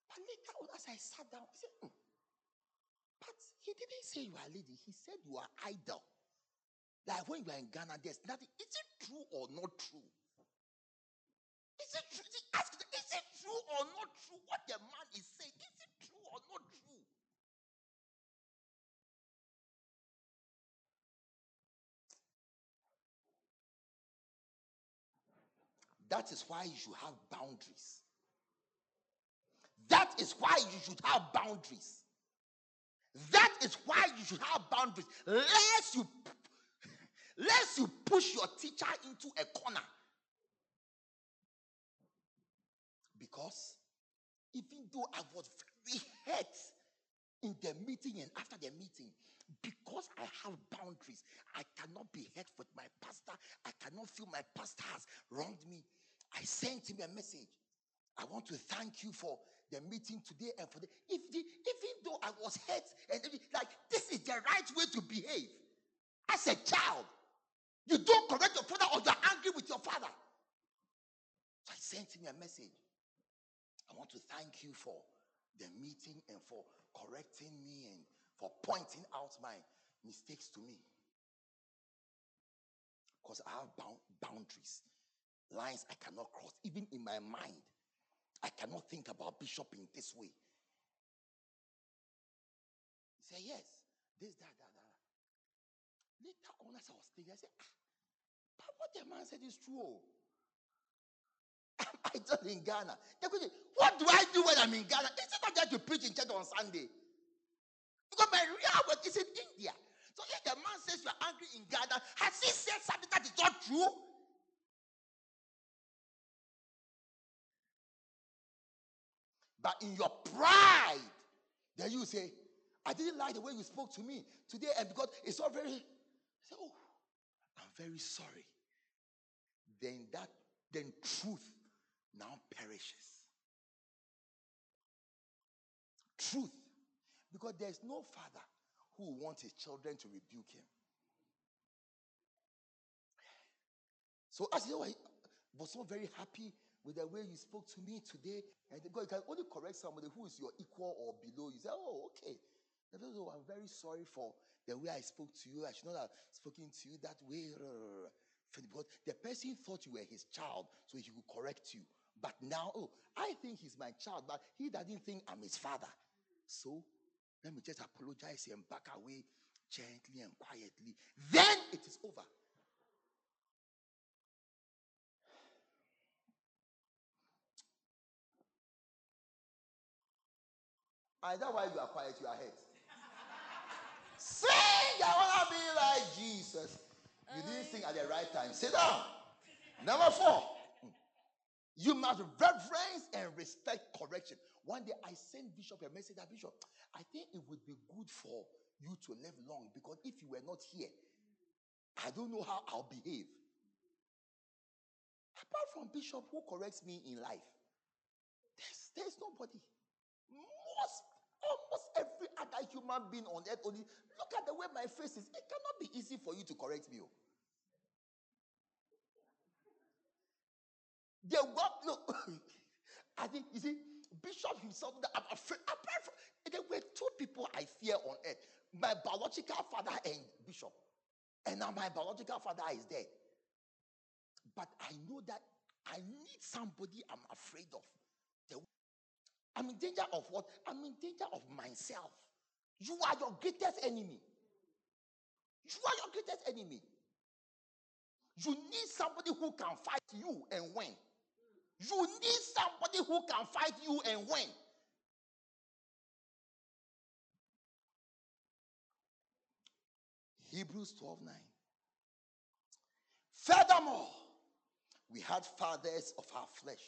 But later on, as I sat down, I said, "Hmm, but he didn't say you are lady. He said you are idle. Like when you are in Ghana, there's nothing. Is it true or not true? Is it true? Ask, is it true or not true? What the man is saying, is it true or not true? That is why you should have boundaries. That is why you should have boundaries. That is why you should have boundaries. Lest you, lest you push your teacher into a corner. Because even though I was very hurt in the meeting and after the meeting, because I have boundaries, I cannot be hurt with my pastor. I cannot feel my pastor has wronged me. I sent him a message. I want to thank you for the meeting today and for the if the, even though I was hurt and like this is the right way to behave as a child. You don't correct your father or you're angry with your father. So I sent him a message. I want to thank you for the meeting and for correcting me and for pointing out my mistakes to me. Because I have bound, boundaries, lines I cannot cross, even in my mind. I cannot think about Bishop in this way. He said, Yes, this, that, that, that. Later on, as I was thinking, I said, ah, But what the man said is true. oh." I done in Ghana. Question, What do I do when I'm in Ghana? Is not just to preach in church on Sunday? Because my real work is in India. So if the man says you're angry in Ghana, has he said something that is not true? But in your pride, then you say, I didn't like the way you spoke to me today, and because it's all very, say, oh, I'm very sorry. Then that, then truth now perishes. Truth. Because there's no father who wants his children to rebuke him. So as you know, I was oh, so very happy with the way you spoke to me today. And God, you can only correct somebody who is your equal or below. You say, oh, okay. And then, "Oh, I'm very sorry for the way I spoke to you. I should not have spoken to you that way. Because the person thought you were his child, so he could correct you. But now, oh, I think he's my child, but he doesn't think I'm his father. So let me just apologize and back away gently and quietly. Then it is over. Is that why you are quiet? You are hurt. Sing! I want to be like Jesus. You didn't sing at the right time. Sit down. Number four. You must reverence and respect correction. One day I sent Bishop a message that Bishop, I think it would be good for you to live long because if you were not here, I don't know how I'll behave. Apart from Bishop, who corrects me in life? There's, there's nobody. Most, almost every other human being on earth only. Look at the way my face is. It cannot be easy for you to correct me. oh. They got look. I think you see, Bishop himself. I'm afraid. Apart from there were two people I fear on earth: my biological father and Bishop. And now my biological father is dead. But I know that I need somebody I'm afraid of. I'm in danger of what? I'm in danger of myself. You are your greatest enemy. You are your greatest enemy. You need somebody who can fight you and win. You need somebody who can fight you and win. Hebrews 12 9. Furthermore, we had fathers of our flesh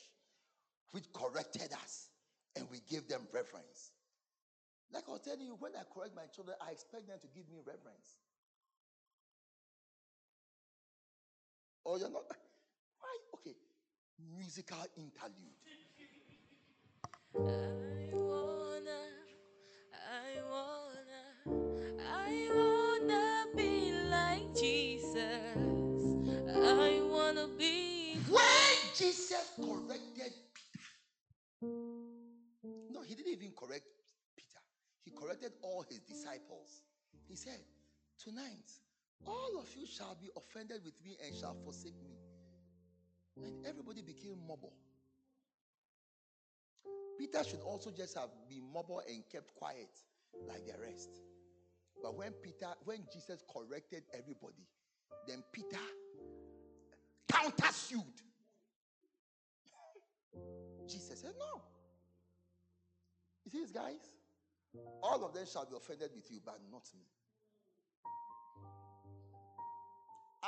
which corrected us and we give them reverence. Like I was telling you, when I correct my children, I expect them to give me reverence. Oh, you're not. Why? Okay. Musical interlude. I wanna, I wanna, I wanna be like Jesus. I wanna be. When Jesus corrected Peter, didn't even correct Peter, he corrected all his disciples. He said, Tonight, all of you shall be offended with me and shall forsake me. And everybody became mobile. Peter should also just have been mobile and kept quiet like the rest. But when Peter, when Jesus corrected everybody, then Peter countersued. Jesus said, No. These guys? All of them shall be offended with you, but not me.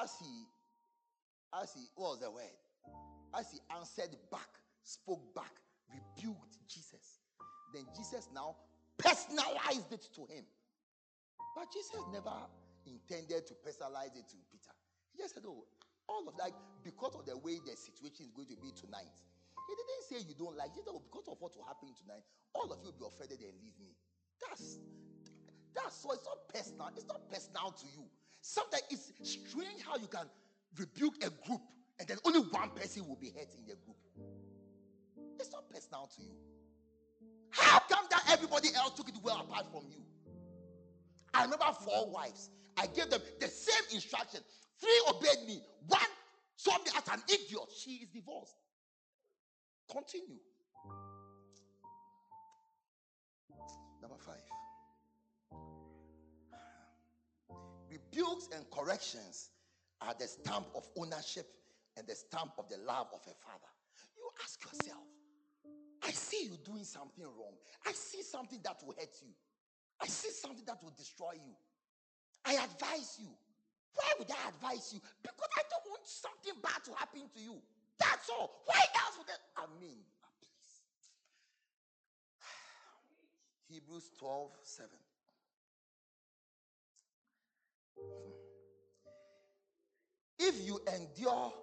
As he, as he, what was the word? As he answered back, spoke back, rebuked Jesus. Then Jesus now personalized it to him. But Jesus never intended to personalize it to Peter. He just said, Oh, all of that, because of the way the situation is going to be tonight. He didn't say you don't like oh, because of what will happen tonight, all of you will be offended and leave me. That's that's so it's not personal, it's not personal to you. Sometimes it's strange how you can rebuke a group and then only one person will be hurt in the group. It's not personal to you. How come that everybody else took it well apart from you? I remember four wives. I gave them the same instruction. Three obeyed me. One saw me as an idiot. She is divorced. Continue. Number five. Rebukes and corrections are the stamp of ownership and the stamp of the love of a father. You ask yourself, I see you doing something wrong. I see something that will hurt you. I see something that will destroy you. I advise you. Why would I advise you? Because I don't want something bad to happen to you. That's all. Why else would I? I mean, please. Hebrews 12 7. If you endure,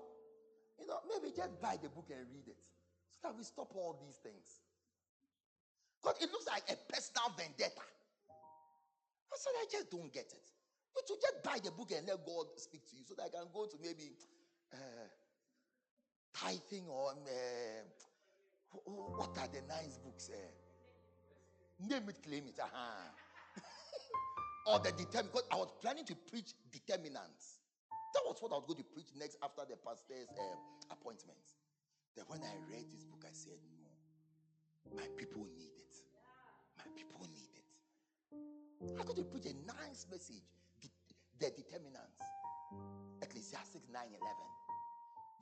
you know, maybe just buy the book and read it so that we stop all these things. Because it looks like a personal vendetta. I said, I just don't get it. You should just buy the book and let God speak to you so that I can go to maybe uh, tithing um, uh, wh- wh- what are the nice books? Uh, name it, claim it. Uh-huh. or the determinant. Because I was planning to preach determinants. That was what I was going to preach next after the pastor's um, appointment. Then when I read this book, I said, no, my people need it. My people need it. I'm going to preach a nice message. The, the determinants. Ecclesiastes 9 11.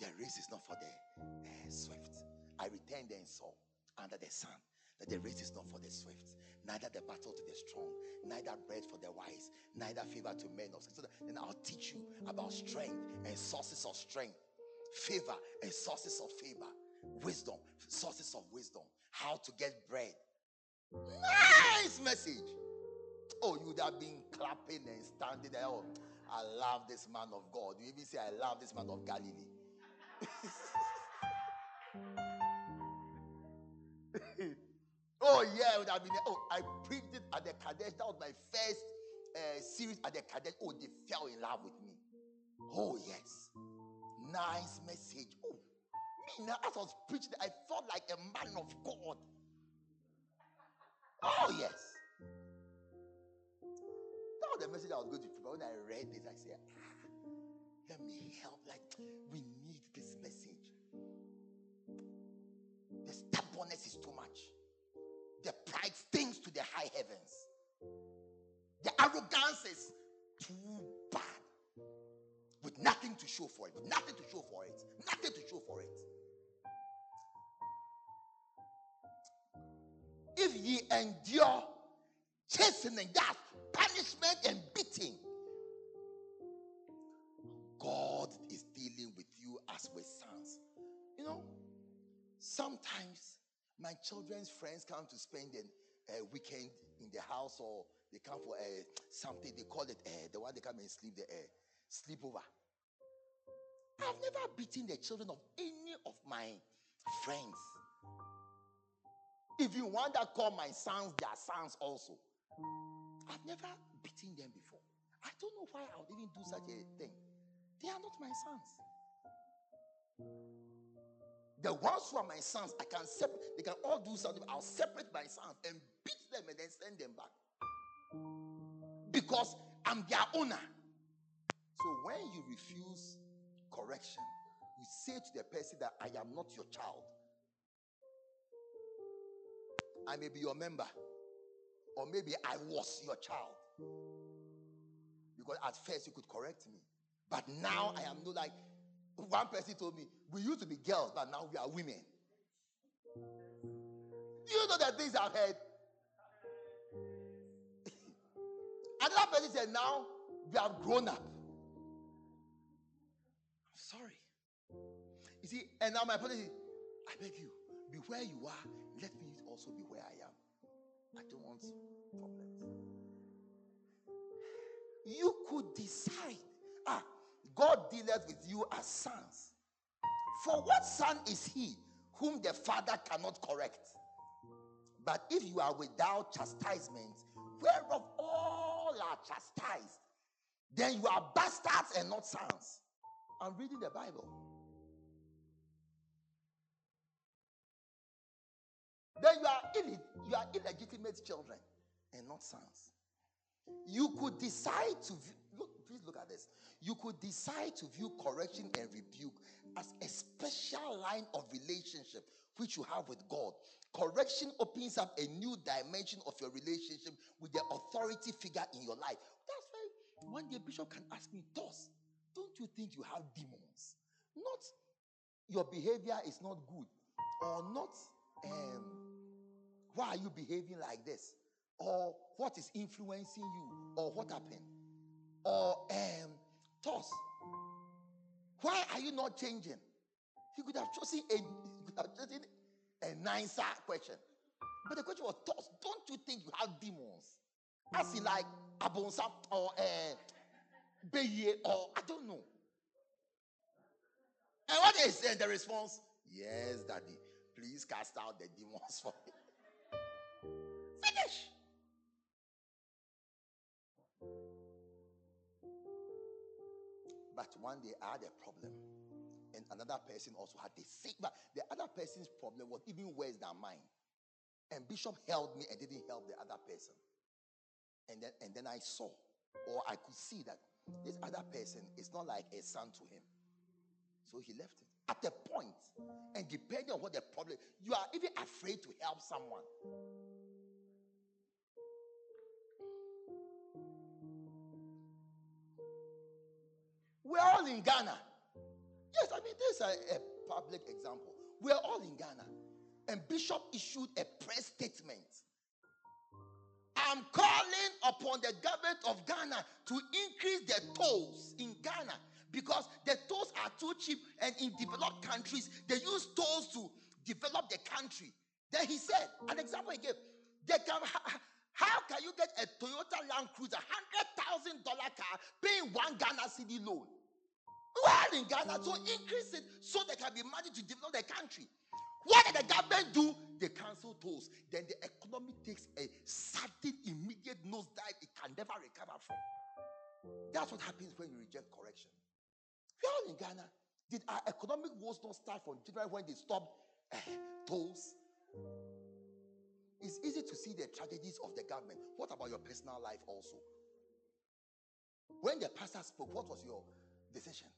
The race is not for the uh, swift. I returned and saw under the sun that the race is not for the swift, neither the battle to the strong, neither bread for the wise, neither favor to men so Then I'll teach you about strength and sources of strength, favor and sources of favor, wisdom, sources of wisdom, how to get bread. Nice message. Oh, you would have been clapping and standing there. Oh, I love this man of God. You even say, I love this man of Galilee. oh yeah, would have been. Oh, I preached it at the Qodesh. That was my first uh, series at the Qodesh. Oh, they fell in love with me. Oh yes, nice message. Oh, me now as I was preaching, I felt like a man of God. Oh yes. That was the message I was going to preach. When I read this, I said, ah, let me help. Like we this message. The stubbornness is too much. The pride stings to the high heavens. The arrogance is too bad. With nothing to show for it. With nothing to show for it. Nothing to show for it. If ye endure chastening, that punishment and beating, God as with sons. You know, sometimes my children's friends come to spend a, a weekend in the house or they come for a, something, they call it uh, the one they come and sleep, the uh, sleepover. I've never beaten the children of any of my friends. Even one that call my sons their sons also. I've never beaten them before. I don't know why I would even do such a thing. They are not my sons. The ones who are my sons, I can separate, they can all do something. I'll separate my sons and beat them and then send them back. Because I'm their owner. So when you refuse correction, you say to the person that I am not your child. I may be your member, or maybe I was your child. Because at first you could correct me, but now I am no like one person told me, we used to be girls, but now we are women. Do you know the things I've heard? Another person said, now we have grown up. I'm sorry. You see, and now my policy, I beg you, be where you are. Let me also be where I am. I don't want problems. You could decide. Ah, God dealeth with you as sons. For what son is he whom the father cannot correct? But if you are without chastisement, whereof all are chastised, then you are bastards and not sons. I'm reading the Bible. Then you are Ill- you are illegitimate children and not sons. You could decide to look, please look at this. You could decide to view correction and rebuke as a special line of relationship which you have with God. Correction opens up a new dimension of your relationship with the authority figure in your life. That's why one day Bishop can ask me, Toss, don't you think you have demons? Not your behavior is not good, or not um, why are you behaving like this? Or what is influencing you? Or what happened? Or um Why are you not changing? He could have chosen a he could have chosen a nicer question. But the question was toss. Don't you think you have demons? As in like Abonsa or uh, Beye or I don't know. And what is uh, the response? Yes, daddy. Please cast out the demons for me. One day I had a problem, and another person also had the same. But the other person's problem was even worse than mine. And Bishop held me and didn't help the other person. And then and then I saw, or I could see that this other person is not like a son to him. So he left it at a point, and depending on what the problem, you are even afraid to help someone. We're all in Ghana. Yes, I mean, this is a, a public example. We're all in Ghana. And Bishop issued a press statement. I'm calling upon the government of Ghana to increase the tolls in Ghana because the tolls are too cheap. And in developed countries, they use tolls to develop the country. Then he said, an example he gave, they can. How can you get a Toyota Land Cruiser, hundred thousand dollar car, paying one Ghana cedi loan? We are in Ghana to increase it so they can be money to develop the country. What did the government do? They cancel tolls. Then the economy takes a sudden, immediate nosedive it can never recover from. That's what happens when you reject correction. We are in Ghana. Did our economic woes not start from January when they stopped uh, tolls? It's easy to see the tragedies of the government. What about your personal life also? When the pastor spoke, what was your decision?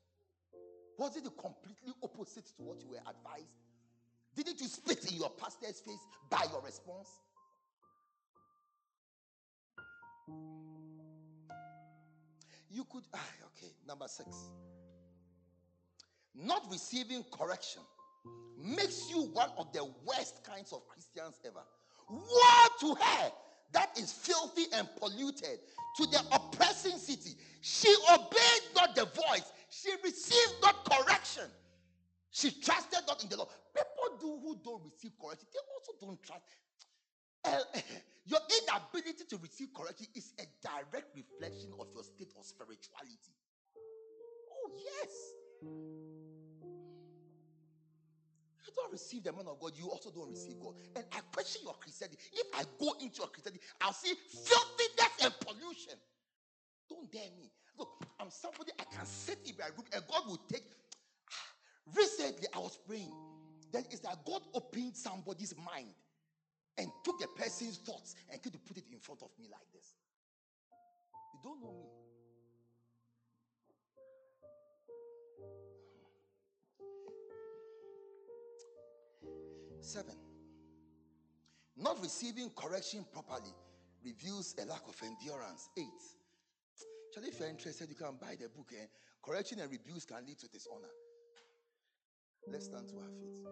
Was it the completely opposite to what you were advised? Didn't you spit in your pastor's face by your response? You could, ah, okay, number six. Not receiving correction makes you one of the worst kinds of Christians ever. Woe to her that is filthy and polluted to the oppressing city. She obeyed not the voice, she received not correction. She trusted not in the Lord. People do who don't receive correction, they also don't trust. Uh, your inability to receive correction is a direct reflection of your state of spirituality. Oh, yes. You don't receive the man of God, you also don't receive God. And I question your Christianity. If I go into your Christianity, I'll see filthiness and pollution. Don't dare me. Look, I'm somebody I can sit in my room and God will take. Ah, recently, I was praying. Then it's that God opened somebody's mind and took the person's thoughts and could put it in front of me like this. You don't know me. Seven. Not receiving correction properly reveals a lack of endurance. Eight. Actually, if you're interested, you can buy the book. Eh? Correction and rebukes can lead to dishonor. Let's stand to our feet.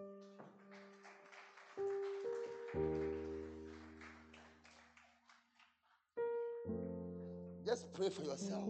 Just pray for yourself.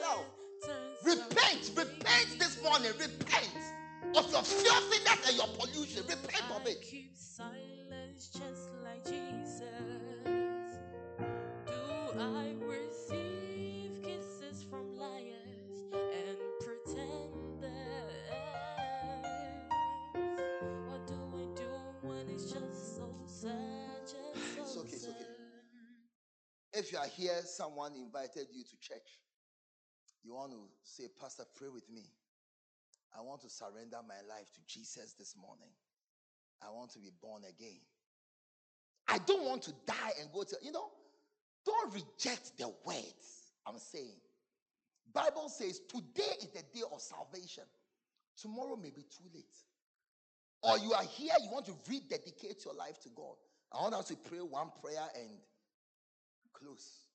Repent. Repent this morning. Repent of your filthiness and your pollution. Repent of it. Keep silence just like Jesus. Do I receive kisses from liars and pretenders? What do I do when it's just so sad? Just so it's okay, it's okay. If you are here, someone invited you to church. You want to say, Pastor, pray with me. I want to surrender my life to Jesus this morning. I want to be born again. I don't want to die and go to, you know, don't reject the words I'm saying. Bible says today is the day of salvation. Tomorrow may be too late. Or you are here, you want to rededicate your life to God. I want us to pray one prayer and close.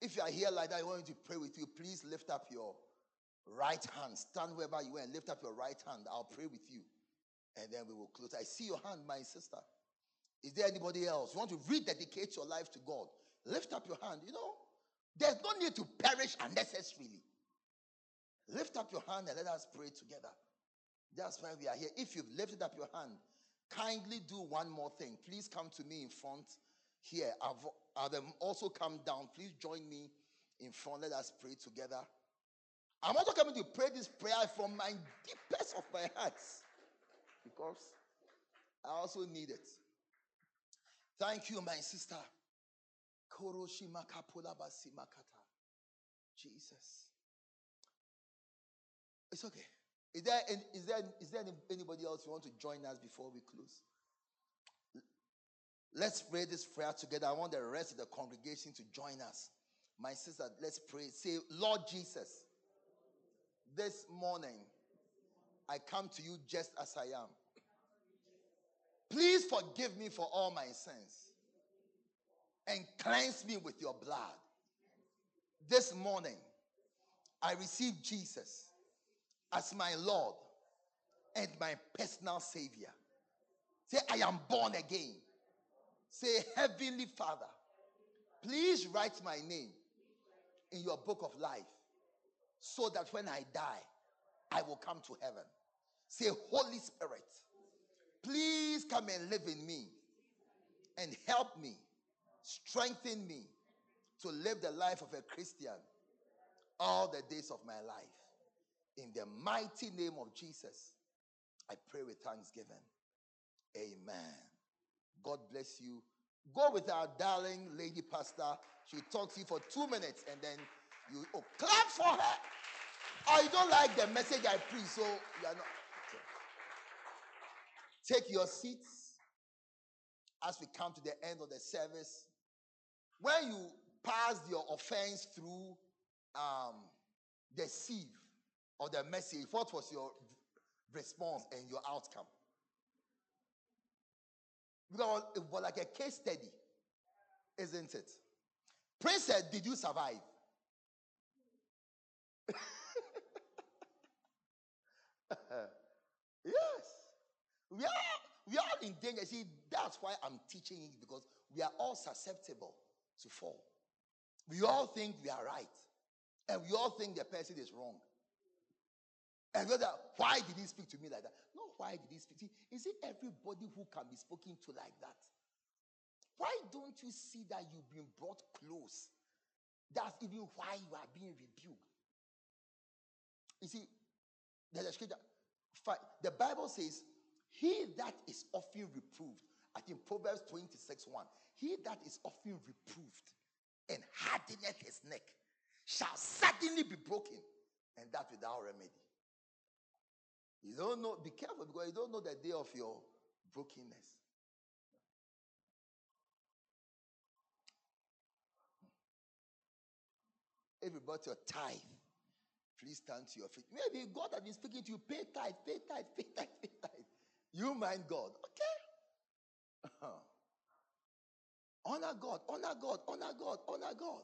If you are here like that, I want to pray with you. Please lift up your right hand. Stand wherever you are and lift up your right hand. I'll pray with you. And then we will close. I see your hand, my sister. Is there anybody else? You want to rededicate your life to God? Lift up your hand. You know, there's no need to perish unnecessarily. Lift up your hand and let us pray together. That's why we are here. If you've lifted up your hand, kindly do one more thing. Please come to me in front here. I've, I've also come down. Please join me in front. Let us pray together. I'm also coming to pray this prayer from my deepest of my heart because I also need it. Thank you, my sister. Jesus. It's okay. Is there, is there, is there anybody else who want to join us before we close? Let's pray this prayer together. I want the rest of the congregation to join us. My sister, let's pray. Say, Lord Jesus, this morning I come to you just as I am. Please forgive me for all my sins and cleanse me with your blood. This morning, I receive Jesus as my Lord and my personal Savior. Say, I am born again. Say, Heavenly Father, please write my name in your book of life so that when I die, I will come to heaven. Say, Holy Spirit, please come and live in me and help me, strengthen me to live the life of a Christian all the days of my life. In the mighty name of Jesus, I pray with thanksgiving. Amen. God bless you. Go with our darling lady pastor. She talks to you for two minutes and then you oh, clap for her. Oh, you don't like the message I preach, so you are not. Okay. Take your seats as we come to the end of the service. When you pass your offense through um, the sieve or the message, what was your response and your outcome? Because it was like a case study, isn't it? Prince said, Did you survive? yes. We are we are in danger. See, that's why I'm teaching it because we are all susceptible to fall. We all think we are right. And we all think the person is wrong. And whether why did he speak to me like that? No, why did he speak Is it everybody who can be spoken to like that? Why don't you see that you've been brought close? That's even why you are being rebuked. You see, there's a scripture. The Bible says, He that is often reproved, I think Proverbs 26 1, he that is often reproved and hardeneth his neck shall suddenly be broken, and that without remedy. You don't know, be careful because you don't know the day of your brokenness. If you your tithe, please stand to your feet. Maybe God has been speaking to you. Pay tithe, pay tithe, pay tithe, pay tithe. You mind God. Okay. honor God, honor God, honor God, honor God.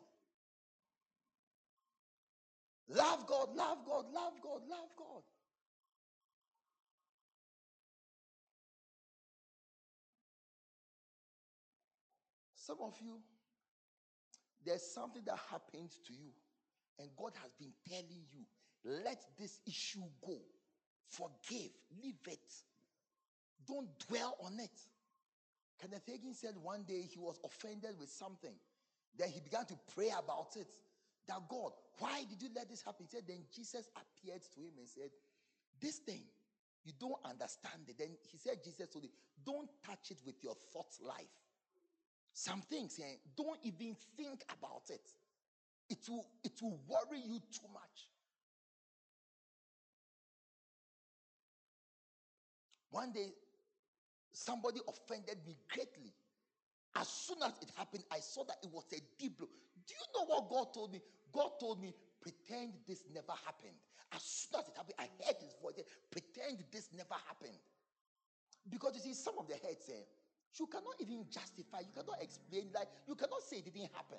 Love God, love God, love God, love God. Some of you, there's something that happened to you, and God has been telling you, let this issue go. Forgive, leave it. Don't dwell on it. Kenneth Hagin said one day he was offended with something. Then he began to pray about it. That God, why did you let this happen? He said, then Jesus appeared to him and said, This thing, you don't understand it. Then he said, Jesus told him, Don't touch it with your thoughts life. Some things, yeah, don't even think about it. It will, it will worry you too much. One day, somebody offended me greatly. As soon as it happened, I saw that it was a deep blow. Do you know what God told me? God told me, pretend this never happened. As soon as it happened, I heard his voice, pretend this never happened. Because you see, some of the heads say, you cannot even justify, you cannot explain, like you cannot say it didn't happen.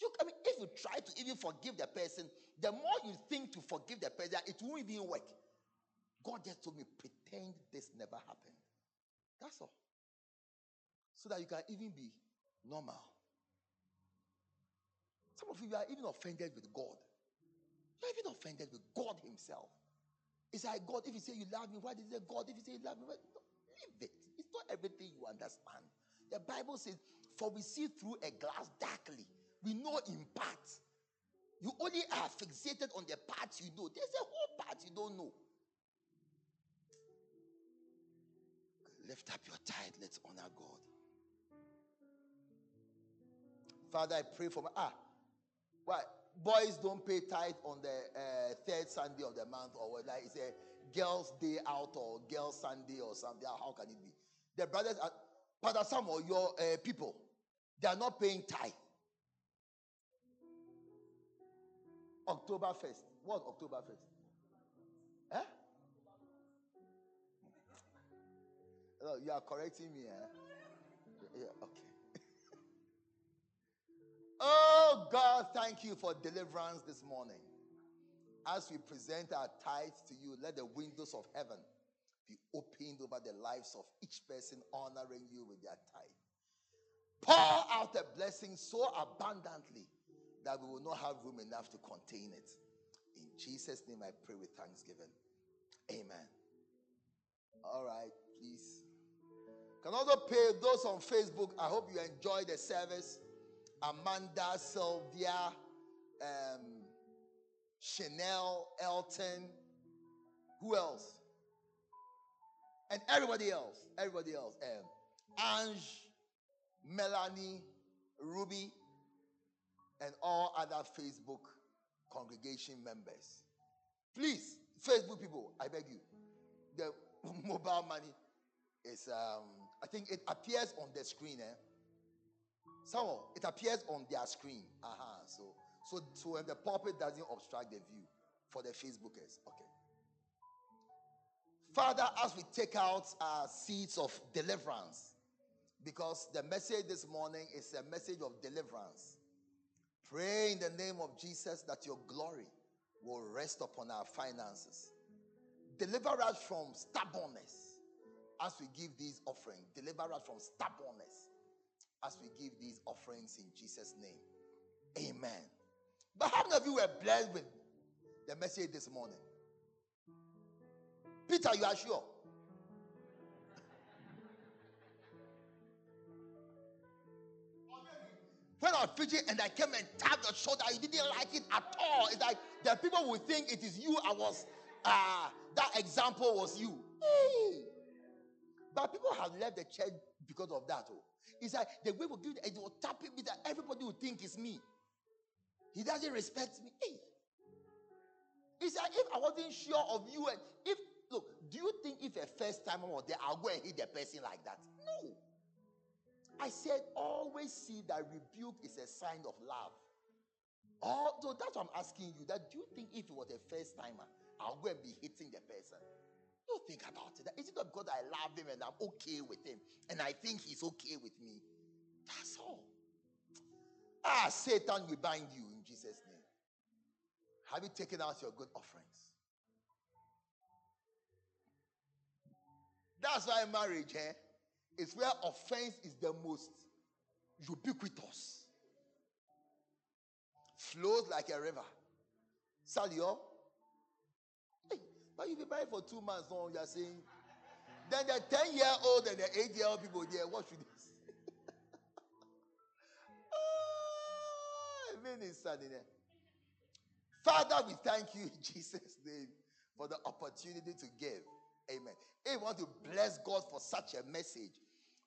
You, I mean, if you try to even forgive the person, the more you think to forgive the person, it won't even work. God just told me, pretend this never happened. That's all. So that you can even be normal. Some of you are even offended with God. You're even offended with God Himself. It's like God, if you say you love me, why did you say God? If you say you love me, why? Leave it. Everything you understand. The Bible says, For we see through a glass darkly, we know in part. You only are fixated on the parts you know. There's a whole part you don't know. Lift up your tithe. Let's honor God. Father, I pray for my ah. Why boys don't pay tithe on the uh, third Sunday of the month or? Like it's a girls' day out or girls' Sunday or something. How can it be? The brothers, are, Pastor Samuel, your uh, people, they are not paying tithe. October 1st. What October 1st? Eh? You are correcting me, eh? Yeah, okay. oh God, thank you for deliverance this morning. As we present our tithes to you, let the windows of heaven be opened over the lives of each person honoring you with their tithe. Pour out a blessing so abundantly that we will not have room enough to contain it. In Jesus' name, I pray with thanksgiving. Amen. All right, please. Can also pay those on Facebook. I hope you enjoyed the service. Amanda, Sylvia, um, Chanel, Elton, who else? And everybody else. Everybody else. Um, Ange, Melanie, Ruby, and all other Facebook congregation members. Please, Facebook people, I beg you. The mobile money is, um, I think it appears on the screen. Eh? Somehow, it appears on their screen. Uh-huh. So, so, so when the pulpit doesn't obstruct the view for the Facebookers. Okay. Father, as we take out our seeds of deliverance, because the message this morning is a message of deliverance. Pray in the name of Jesus that your glory will rest upon our finances. Deliver us from stubbornness as we give these offerings. Deliver us from stubbornness as we give these offerings in Jesus' name. Amen. But how many of you were blessed with the message this morning? Peter, you are sure? When I was preaching and I came and tapped your shoulder, you didn't like it at all. It's like the people would think it is you. I was, uh, that example was you. Hey. But people have left the church because of that. Oh. It's like the way we give it will tap me that everybody will think it's me. He doesn't respect me. It's like if I wasn't sure of you and if look, do you think if a first timer was there, I'll go and hit the person like that? No. I said, always see that rebuke is a sign of love. So that's what I'm asking you. That do you think if it was a first timer, I'll go and be hitting the person? Don't think about it. Is it not because I love him and I'm okay with him and I think he's okay with me? That's all. Ah, Satan, we bind you in Jesus' name. Have you taken out your good offerings? That's why marriage, eh? is where offense is the most ubiquitous. Flows like a river. Salio. Hey, but you've been married for two months long, you're saying. Then the 10 year old and the 8 year old people there, what should they say? I mean, it's there. Father, we thank you in Jesus' name for the opportunity to give. Amen. If want to bless God for such a message,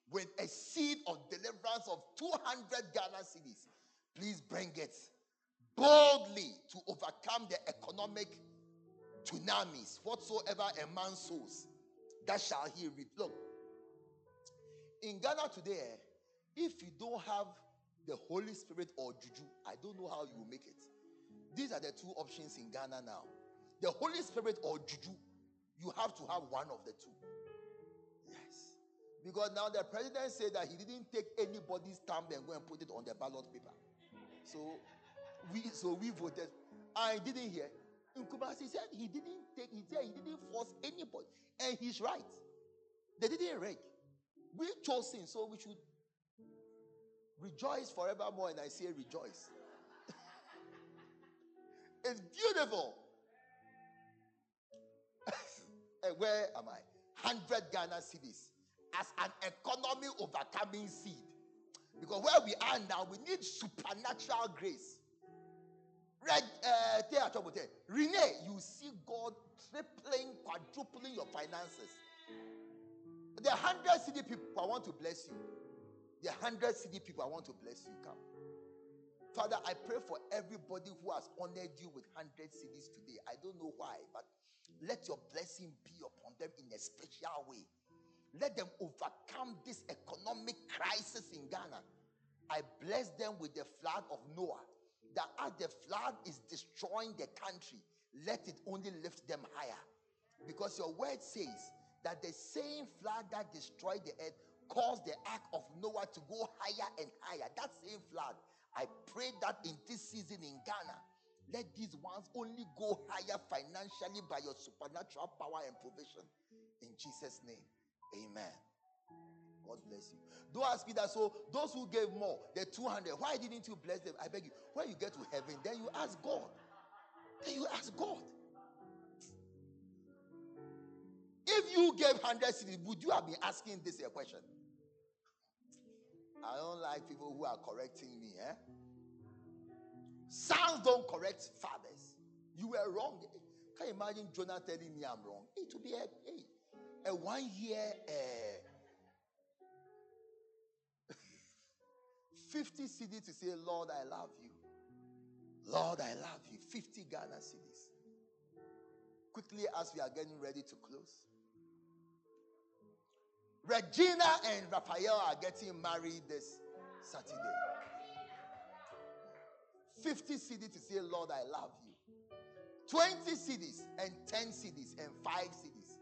with a seed of deliverance of 200 Ghana cedis, please bring it boldly to overcome the economic tsunamis. Whatsoever a man sows, that shall he reap. Look, in Ghana today, if you don't have the Holy Spirit or Juju, I don't know how you will make it. These are the two options in Ghana now the Holy Spirit or Juju. You have to have one of the two. Yes. Because now the president said that he didn't take anybody's stamp and go and put it on the ballot paper. So we so we voted. I didn't hear. He said he didn't take, he said he didn't force anybody. And he's right. They didn't reg. We chose him, so we should rejoice forevermore. And I say rejoice. it's beautiful. Where am I? 100 Ghana cedis as an economy overcoming seed. Because where we are now, we need supernatural grace. Red, uh, Renee, you see God tripling, quadrupling your finances. The 100 cedi people, I want to bless you. The 100 cedi people, I want to bless you. Come. Father, I pray for everybody who has honored you with 100 cedis today. I don't know why, but let your blessing be upon them in a special way. Let them overcome this economic crisis in Ghana. I bless them with the flood of Noah. That as the flood is destroying the country, let it only lift them higher. Because your word says that the same flood that destroyed the earth caused the ark of Noah to go higher and higher. That same flood I pray that in this season in Ghana, let these ones only go higher financially by your supernatural power and provision. In Jesus' name, amen. God bless you. Don't ask me that. So, those who gave more, the 200, why didn't you bless them? I beg you. When you get to heaven, then you ask God. Then you ask God. If you gave 100 cedis, would you have been asking this a question? I don't like people who are correcting me. Eh? Sons don't correct fathers. You were wrong. Can you imagine Jonah telling me I'm wrong? It would be a, a, a one year, uh, 50 cedis to say, Lord, I love you. Lord, I love you. 50 Ghana cedis. Quickly, as we are getting ready to close. Regina and Raphael are getting married this Saturday. 50 cedis to say, Lord, I love you. 20 cedis and 10 cedis and 5 cedis.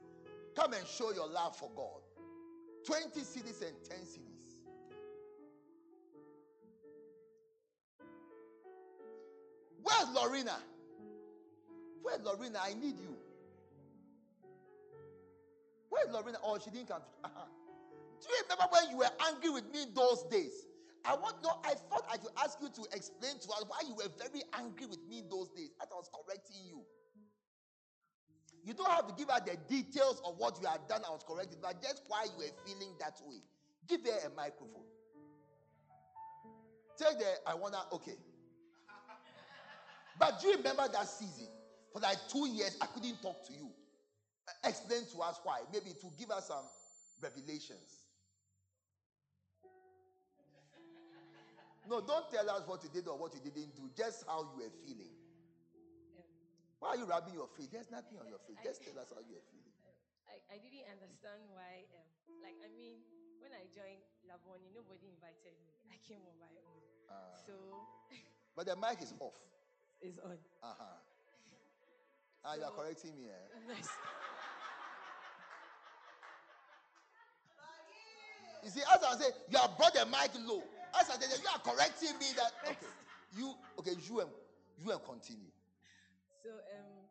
Come and show your love for God. 20 cedis and 10 cedis. Where's Lorena? Where's Lorena? I need you. Where's Lorena? Oh, she didn't come. Uh-huh. Do you remember when you were angry with me those days? I want no, I thought I should ask you to explain to us why you were very angry with me those days. I was correcting you. You don't have to give her the details of what you had done. I was correcting, but just why you were feeling that way. Give her a microphone. Take the I wanna okay. But do you remember that season? For like two years, I couldn't talk to you. Explain to us why. Maybe to give us some revelations. No, don't tell us what you did or what you didn't do, just how you were feeling. Why are you rubbing your face? There's nothing on your face. Just tell us how you are feeling. I, I didn't understand why. Um, like, I mean, when I joined Labone, nobody invited me. I came on my own. Uh, so. but the mic is off. It's on. Uh huh. Ah, so, you are correcting me, eh? Yes. You see, as I say, you have brought the mic low. As I say, you are correcting me that okay. You okay, you and you and continue. So um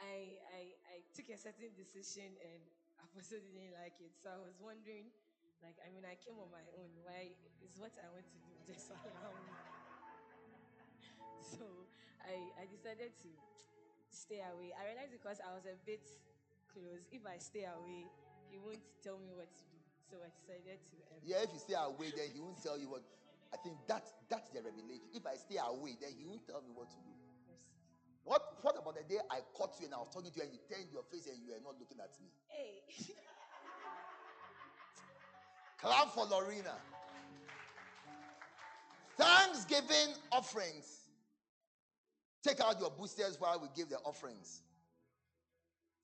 I I I took a certain decision and I Apostle didn't like it. So I was wondering, like I mean I came on my own. Why is what I want to do. Just allow me. So I I decided to stay away. I realized because I was a bit close. If I stay away, he won't tell me what to do. So I decided to. Um, yeah, if you stay away, then he won't tell you what. I think that's that's the revelation. If I stay away, then he won't tell me what to do. Yes. What What about the day I caught you and I was talking to you and you turned your face and you were not looking at me? Hey. Clap for Lorena. Thanksgiving offerings. Take out your boosters while we give the offerings.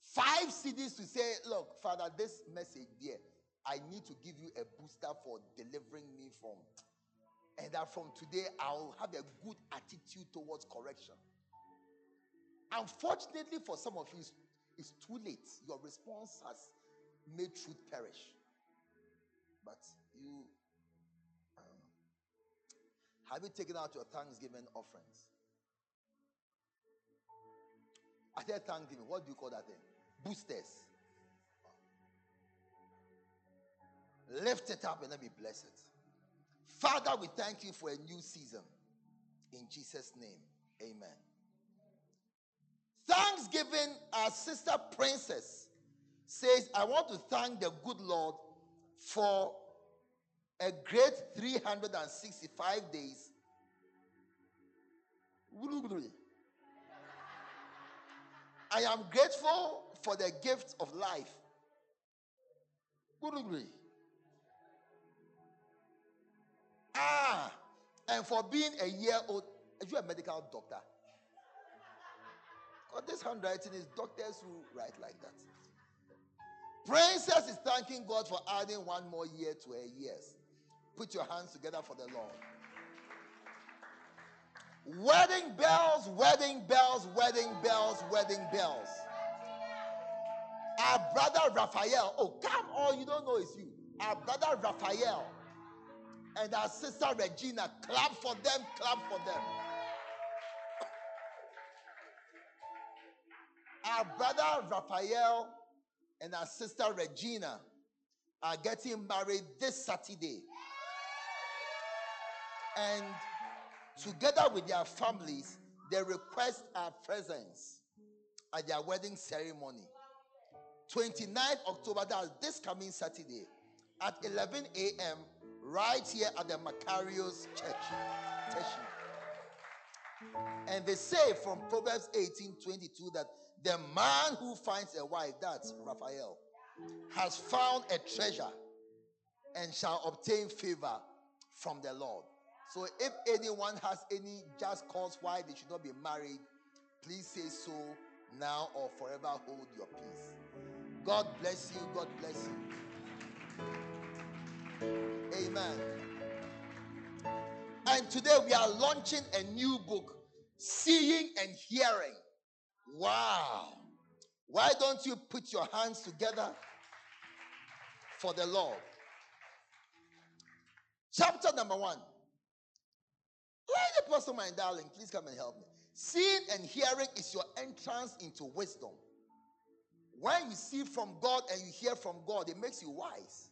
Five cedis to say, look, Father, this message there I need to give you a booster for delivering me from. And that from today, I'll have a good attitude towards correction. Unfortunately, for some of you, it's too late. Your response has made truth perish. But you um, have you taken out your Thanksgiving offerings? I said Thanksgiving. What do you call that then? Boosters. Lift it up and let me bless it. Father, we thank you for a new season. In Jesus' name, amen. Thanksgiving, our sister princess says, I want to thank the good Lord for a great 365 days. I am grateful for the gift of life. Ah, and for being a year old. Are you a medical doctor? Because this handwriting is doctors who write like that. Princess is thanking God for adding one more year to her years. Put your hands together for the Lord. Wedding bells, wedding bells, wedding bells, wedding bells. Our brother Raphael, oh, come on, you don't know it's you. Our brother Raphael and our sister Regina, clap for them, clap for them. Our brother Raphael and our sister Regina are getting married this Saturday. And together with their families, they request our presence at their wedding ceremony. 29th October, that's this coming Saturday at 11 a.m. right here at the Macarius Church. And they say from Proverbs 18 22 that the man who finds a wife, that's Raphael, has found a treasure and shall obtain favor from the Lord. So if anyone has any just cause why they should not be married, please say so now or forever hold your peace. God bless you. God bless you. Amen. And today we are launching a new book, Seeing and Hearing. Wow. Why don't you put your hands together for the Lord? Chapter number one. Let the person, my darling, please come and help me. Seeing and hearing is your entrance into wisdom. When you see from God and you hear from God, it makes you wise.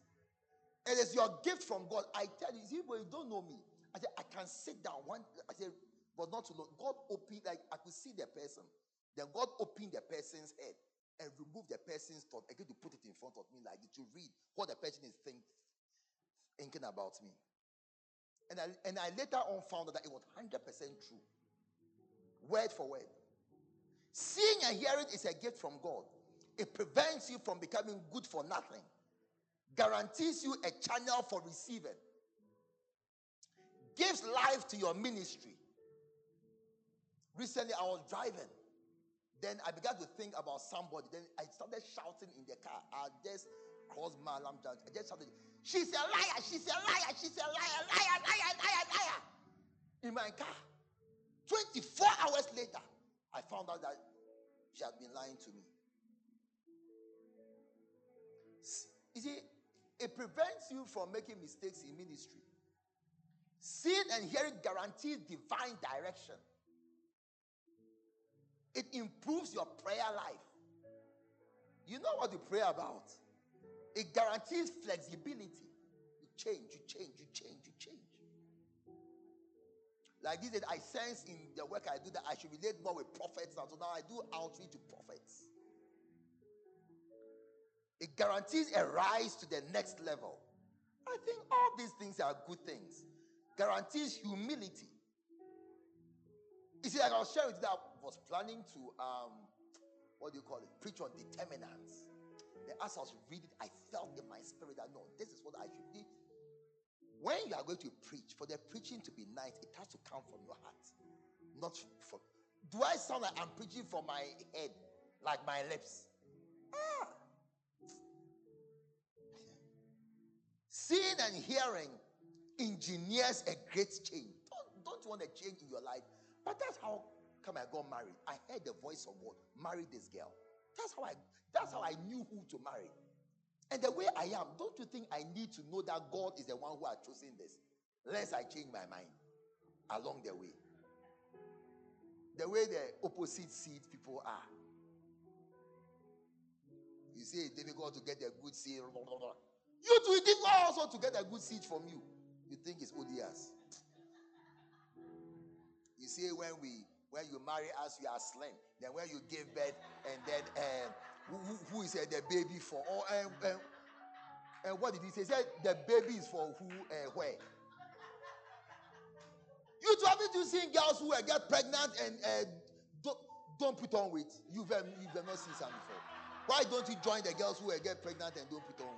It is your gift from God. I tell you, see, but you don't know me. I said, I can sit down. One, I said, but not too long. God opened, like I could see the person. Then God opened the person's head and removed the person's thought again to put it in front of me, like to read what the person is think, thinking about me. And I, and I later on found out that it was 100% true. Word for word. Seeing and hearing is a gift from God. It prevents you from becoming good for nothing, guarantees you a channel for receiving, gives life to your ministry. Recently, I was driving. Then I began to think about somebody. Then I started shouting in the car. I just crossed Mallam Junction. I just shouted, She's a liar, she's a liar, she's a liar, liar, liar, liar, liar. In my car. 24 hours later, I found out that she had been lying to me. You see, it prevents you from making mistakes in ministry. Seeing and hearing guarantees divine direction. It improves your prayer life. You know what you pray about? It guarantees flexibility. You change, you change, you change, you change. Like this, I sense in the work I do that I should relate more with prophets. So now I do outreach to prophets. It guarantees a rise to the next level. I think all these things are good things. Guarantees humility. You see, like I was sharing that I was planning to, um, what do you call it, preach on determinants. Then as I was reading, I felt in my spirit that no, this is what I should do. When you are going to preach, for the preaching to be nice, it has to come from your heart, not from. Do I sound like I'm preaching from my head, like my lips? Ah. Seeing and hearing engineers a great change. Don't, don't you want a change in your life? But that's how come I got married. I heard the voice of God. Marry this girl. That's how I that's how I knew who to marry. And the way I am, don't you think I need to know that God is the one who has chosen this? Lest I change my mind along the way. The way the opposite seed people are. You see, it's difficult to get a good seed. You it's difficult also to get a good seed from you. You think it's odious. You see, when we when you marry us, you are slim. Then when you give birth, and then uh, who, who- is uh, the baby for? Or and, and, and what did he say? He said the baby is for who? Uh, where? You too haven't you seen girls who uh, get pregnant and uh, don't, don't put on weight? You've, um, you've not seen some before. Why don't you join the girls who uh, get pregnant and don't put on weight?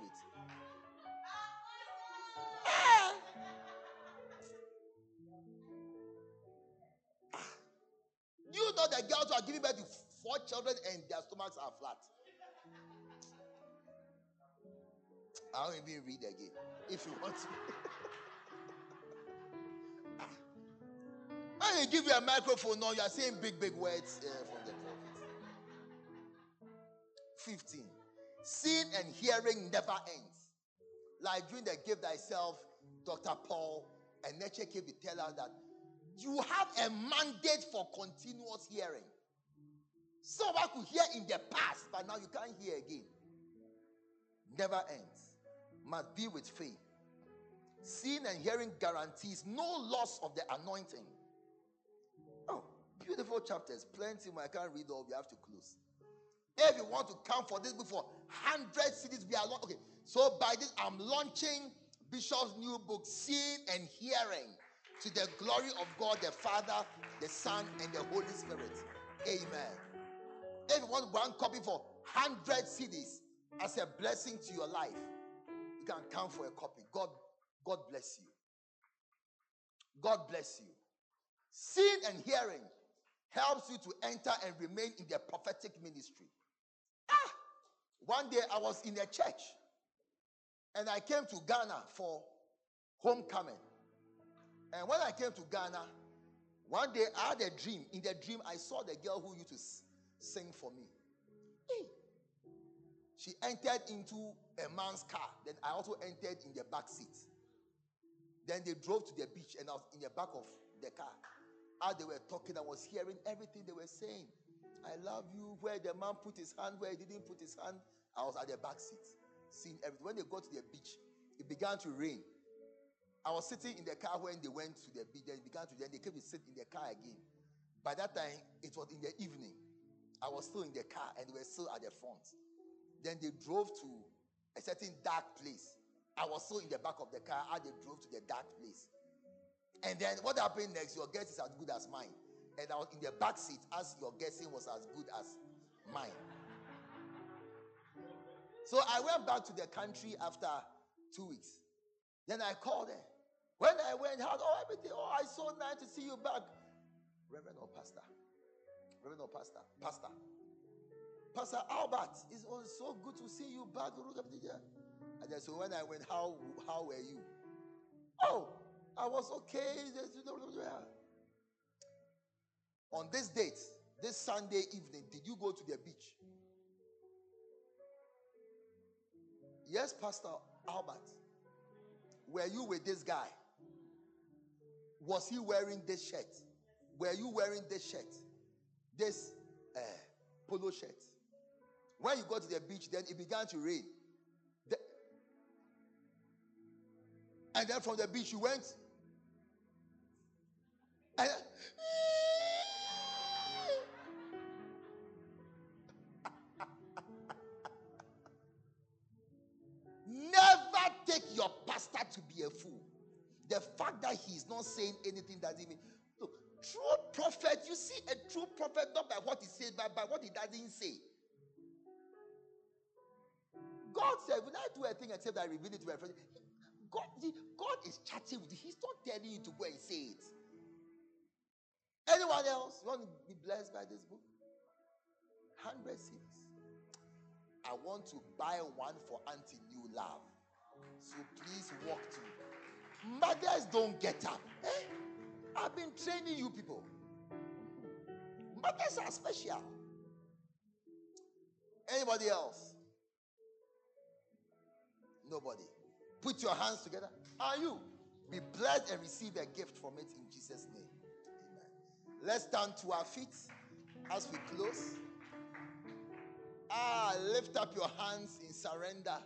You know that girls who are giving birth to four children and their stomachs are flat? I don't even read again. If you want to. Ah. When they give you a microphone now, you are saying big, big words uh, from the prophet. 15. Seeing and hearing never ends. Like during the Give Thyself, Dr. Paul and Nature came to tell us that you have a mandate for continuous hearing. Someone could hear in the past, but now you can't hear again. Never ends. Must be with faith. Seeing and hearing guarantees no loss of the anointing. Oh, beautiful chapters. Plenty, I can't read all. We have to close. If you want to come for this before 100 cedis, we are launch- okay. So by this, I'm launching Bishop's new book, Seeing and Hearing, to the glory of God the Father, the Son, and the Holy Spirit. Amen. If you want one copy for 100 cedis as a blessing to your life, you can come for a copy. God, God bless you. God bless you. Seeing and hearing helps you to enter and remain in the prophetic ministry. Ah, one day I was in a church and I came to Ghana for homecoming. And when I came to Ghana, one day I had a dream. In the dream, I saw the girl who used to sing for me. She entered into a man's car. Then I also entered in the back seat. Then they drove to the beach, and I was in the back of the car. As they were talking, I was hearing everything they were saying. I love you. Where the man put his hand, where he didn't put his hand. I was at the back seat, seeing everything. When they got to the beach, it began to rain. I was sitting in the car when they went to the beach. Then it began to then they came to sit in the car again. By that time, it was in the evening. I was still in the car and they were still at the front. Then they drove to a certain dark place. I was still in the back of the car as they drove to the dark place. And then what happened next? Your guess is as good as mine. And I was in the back seat as your guessing was as good as mine. So I went back to the country after two weeks. Then I called her. When I went, how oh everything? Oh, I so nice to see you back. Reverend or pastor? Reverend or pastor? Pastor. Pastor Albert, it was so good to see you back. And then so when I went, how how were you? Oh, I was okay. On this date, this Sunday evening, did you go to the beach? Yes, Pastor Albert. Were you with this guy? Was he wearing this shirt? Were you wearing this shirt? This uh, polo shirt? When you got to the beach, then it began to rain. The- and then from the beach, you went. And not saying anything doesn't mean. Look, true prophet, you see a true prophet not by what he says, but by what he doesn't say. God said, When I do a thing except I reveal it to my friend, God, God is chatting with you. He's not telling you to go and say it. Anyone else? You want to be blessed by this book? 100 cedis. I want to buy one for Auntie New Love. So please walk to. Mothers don't get up. Eh? I've been training you people. Mothers are special. Anybody else? Nobody. Put your hands together. Are you? Be blessed and receive a gift from it in Jesus' name. Amen. Let's stand to our feet as we close. Ah, lift up your hands in surrender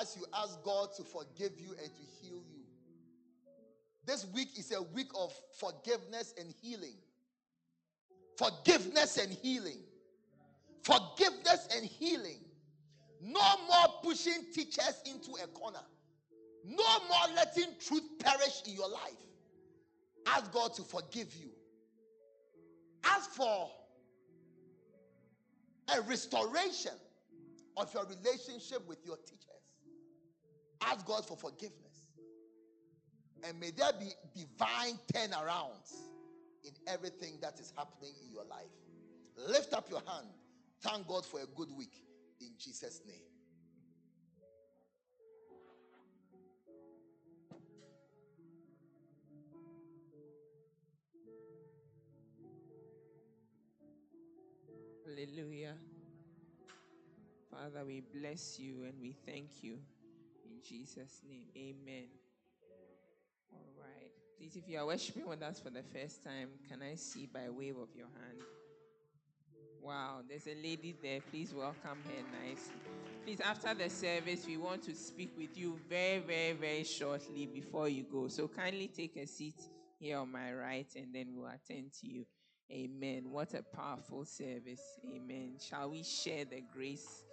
as you ask God to forgive you and to heal you. This week is a week of forgiveness and healing. Forgiveness and healing. forgiveness and healing. No more pushing teachers into a corner. No more letting truth perish in your life. Ask God to forgive you. Ask for a restoration of your relationship with your teachers. Ask God for forgiveness. And may there be divine turnarounds in everything that is happening in your life. Lift up your hand. Thank God for a good week in Jesus' name. Hallelujah. Father, we bless you and we thank you Jesus' name. Amen. All right. Please, if you are worshiping with us for the first time, can I see by wave of your hand? Wow, there's a lady there. Please welcome her nicely. Please, after the service, we want to speak with you very, very, very shortly before you go. So kindly take a seat here on my right and then we'll attend to you. Amen. What a powerful service. Amen. Shall we share the grace?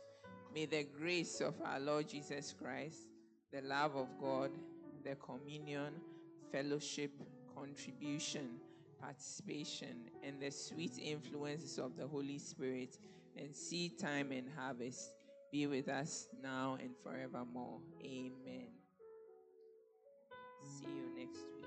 May the grace of our Lord Jesus Christ, the love of God, the communion, fellowship, contribution, participation, and the sweet influences of the Holy Spirit, and seed time and harvest be with us now and forevermore. Amen. See you next week.